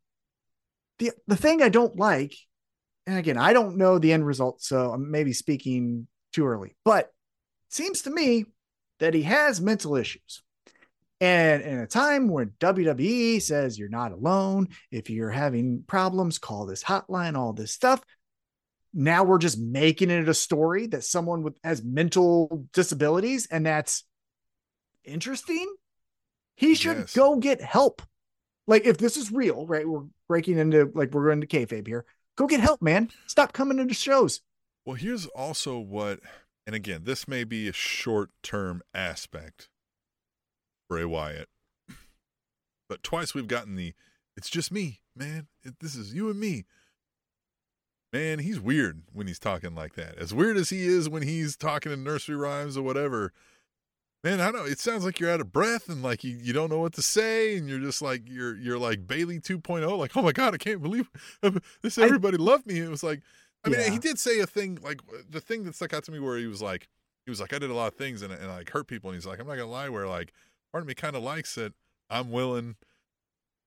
the, the thing I don't like, and again, I don't know the end result, so I'm maybe speaking too early, but it seems to me that he has mental issues. And in a time when WWE says you're not alone, if you're having problems, call this hotline, all this stuff. Now we're just making it a story that someone with has mental disabilities, and that's interesting. He should Yes. go get help. Like if this is real, right? We're breaking into like we're going to kayfabe here. Go get help, man. Stop coming into shows. well, here's also what, and again, this may be a short term aspect. Bray Wyatt, but twice we've gotten the, it's just me, man. It, this is you and me. Man, he's weird when he's talking like that. As weird as he is when he's talking in nursery rhymes or whatever. Man, I don't. Know. It sounds like you're out of breath and like you, you don't know what to say, and you're just like you're you're like Bayley 2.0. Like, oh my god, I can't believe this. I- Everybody loved me. It was like, I mean, he did say a thing like the thing that stuck out to me where he was like, he was like, I did a lot of things and, and like hurt people, and he's like, I'm not gonna lie, where like part of me kind of likes that I'm willing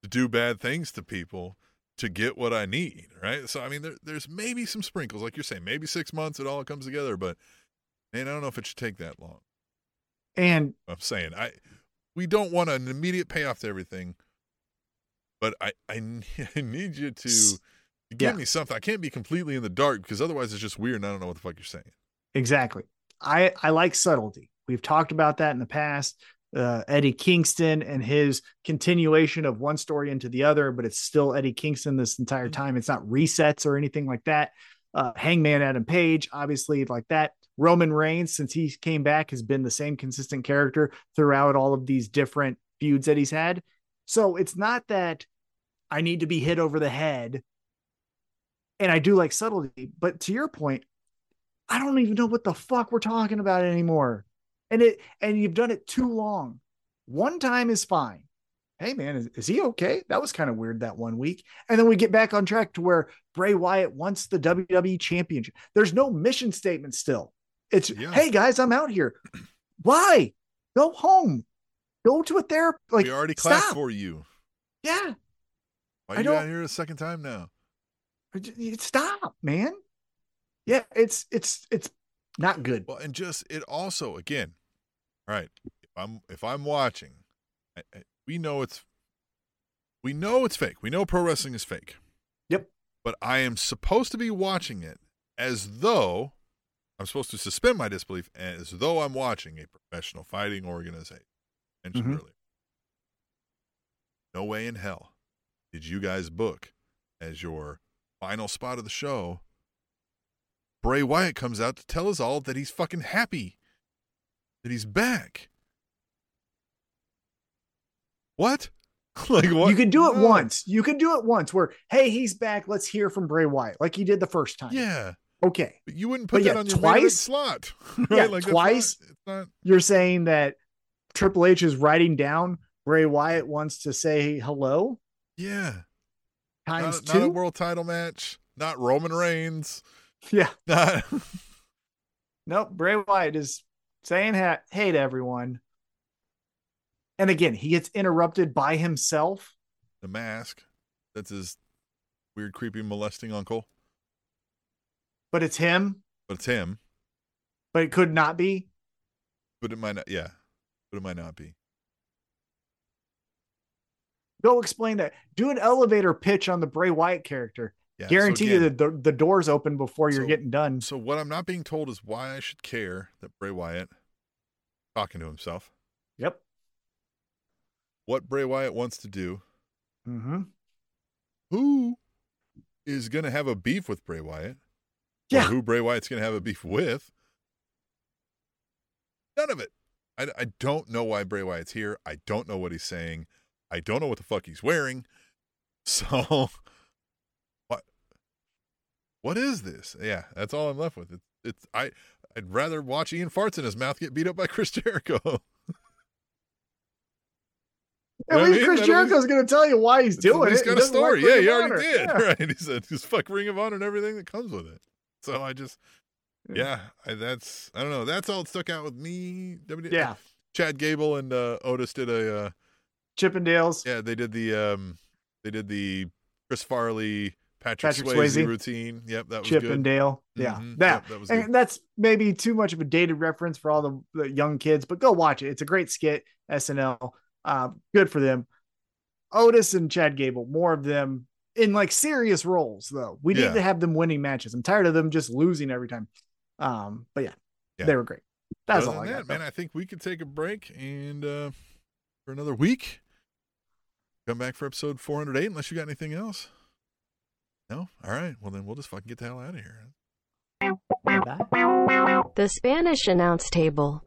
to do bad things to people to get what I need, right? So I mean, there, there's maybe some sprinkles, like you're saying, maybe six months it all comes together, but man, I don't know if it should take that long. And I'm saying I we don't want an immediate payoff to everything, but I I, I need you to, give Yeah. me something. I can't be completely in the dark because otherwise it's just weird and I don't know what the fuck you're saying. Exactly. I I like subtlety. We've talked about that in the past. Uh, Eddie Kingston and his continuation of one story into the other, but it's still Eddie Kingston this entire Mhm. time. It's not resets or anything like that. Uh, Hangman Adam Page, obviously, like that. Roman Reigns, since he came back, has been the same consistent character throughout all of these different feuds that he's had. So it's not that I need to be hit over the head. And I do like subtlety, but to your point, I don't even know what the fuck we're talking about anymore. And it and you've done it too long. One time is fine. Hey man, is, is he okay? That was kind of weird that one week. And then we get back on track to where Bray Wyatt wants the WWE championship. There's no mission statement still. It's Yeah. hey guys, I'm out here. Why? Go home. Go to a therapy. Like we already clapped stop. for you. Yeah. Why I you out here a second time now? Stop, man. Yeah, it's it's it's not good. Well, and just it also again, all right. If I'm if I'm watching, I, I, we know it's we know it's fake. We know pro wrestling is fake. Yep. But I am supposed to be watching it as though I'm supposed to suspend my disbelief as though I'm watching a professional fighting organization. Mentioned Mhm. earlier. No way in hell did you guys book as your final spot of the show Bray Wyatt comes out to tell us all that he's fucking happy, that he's back. What? like what? You could do it once. You could do it once where, hey, he's back. Let's hear from Bray Wyatt, like he did the first time. Yeah, Okay. but you wouldn't put But that yeah, on your twice? slot. Yeah, that's not- twice? it's not. You're saying that Triple H is writing down Bray Wyatt wants to say hello Yeah, times not, not a two. world title match. Not Roman Reigns. yeah. Not. Nope. Bray Wyatt is saying ha- hey to everyone. And again, he gets interrupted by himself. the mask. That's his weird, creepy, molesting uncle. But it's him, But it's him. but it could not be. But it might not. Yeah, but it might not be. Go explain that. Do an elevator pitch on the Bray Wyatt character. Yeah. so Guarantee you that the, the doors open before you're So- getting done. So what I'm not being told is why I should care that Bray Wyatt talking to himself. Yep. What Bray Wyatt wants to do. Mm-hmm. Who is going to have a beef with Bray Wyatt? Yeah. who Bray Wyatt's going to have a beef with? None of it. I, I don't know why Bray Wyatt's here. I don't know what he's saying. I don't know what the fuck he's wearing. So what what is this? Yeah, that's all I'm left with. It's it's I I'd rather watch Ian Fartsinhismouth get beat up by Chris Jericho. At what I least mean? Chris Jericho's going to tell you why he's doing He's it. got a story. Yeah, he already did. Yeah. Right. He said just fuck Ring of Honor and everything that comes with it. So I just yeah, I, that's I don't know. That's all that stuck out with me. W- Yeah. Chad Gable and uh, Otis did a uh, Chippendales. yeah, they did the um they did the Chris Farley Patrick, Patrick Swayze, Swayze. routine. Yep, that was Chip good. and Dale. Yeah. Mhm. That. Yep, that was good. and that's maybe too much of a dated reference for all the, the young kids, but go watch it. It's a great skit, SNL. Uh, good for them. Otis and Chad Gable, more of them in like serious roles, though. We Yeah. need to have them winning matches. I'm tired of them just losing every time. Um, but yeah, Yeah. they were great. That's Other all I than got. that, man. I think we could take a break and uh for another week. Come back for episode 408 unless you got anything else. No? All right. Well, then we'll just fucking get the hell out of here. though. Bye. The Spanish announce table.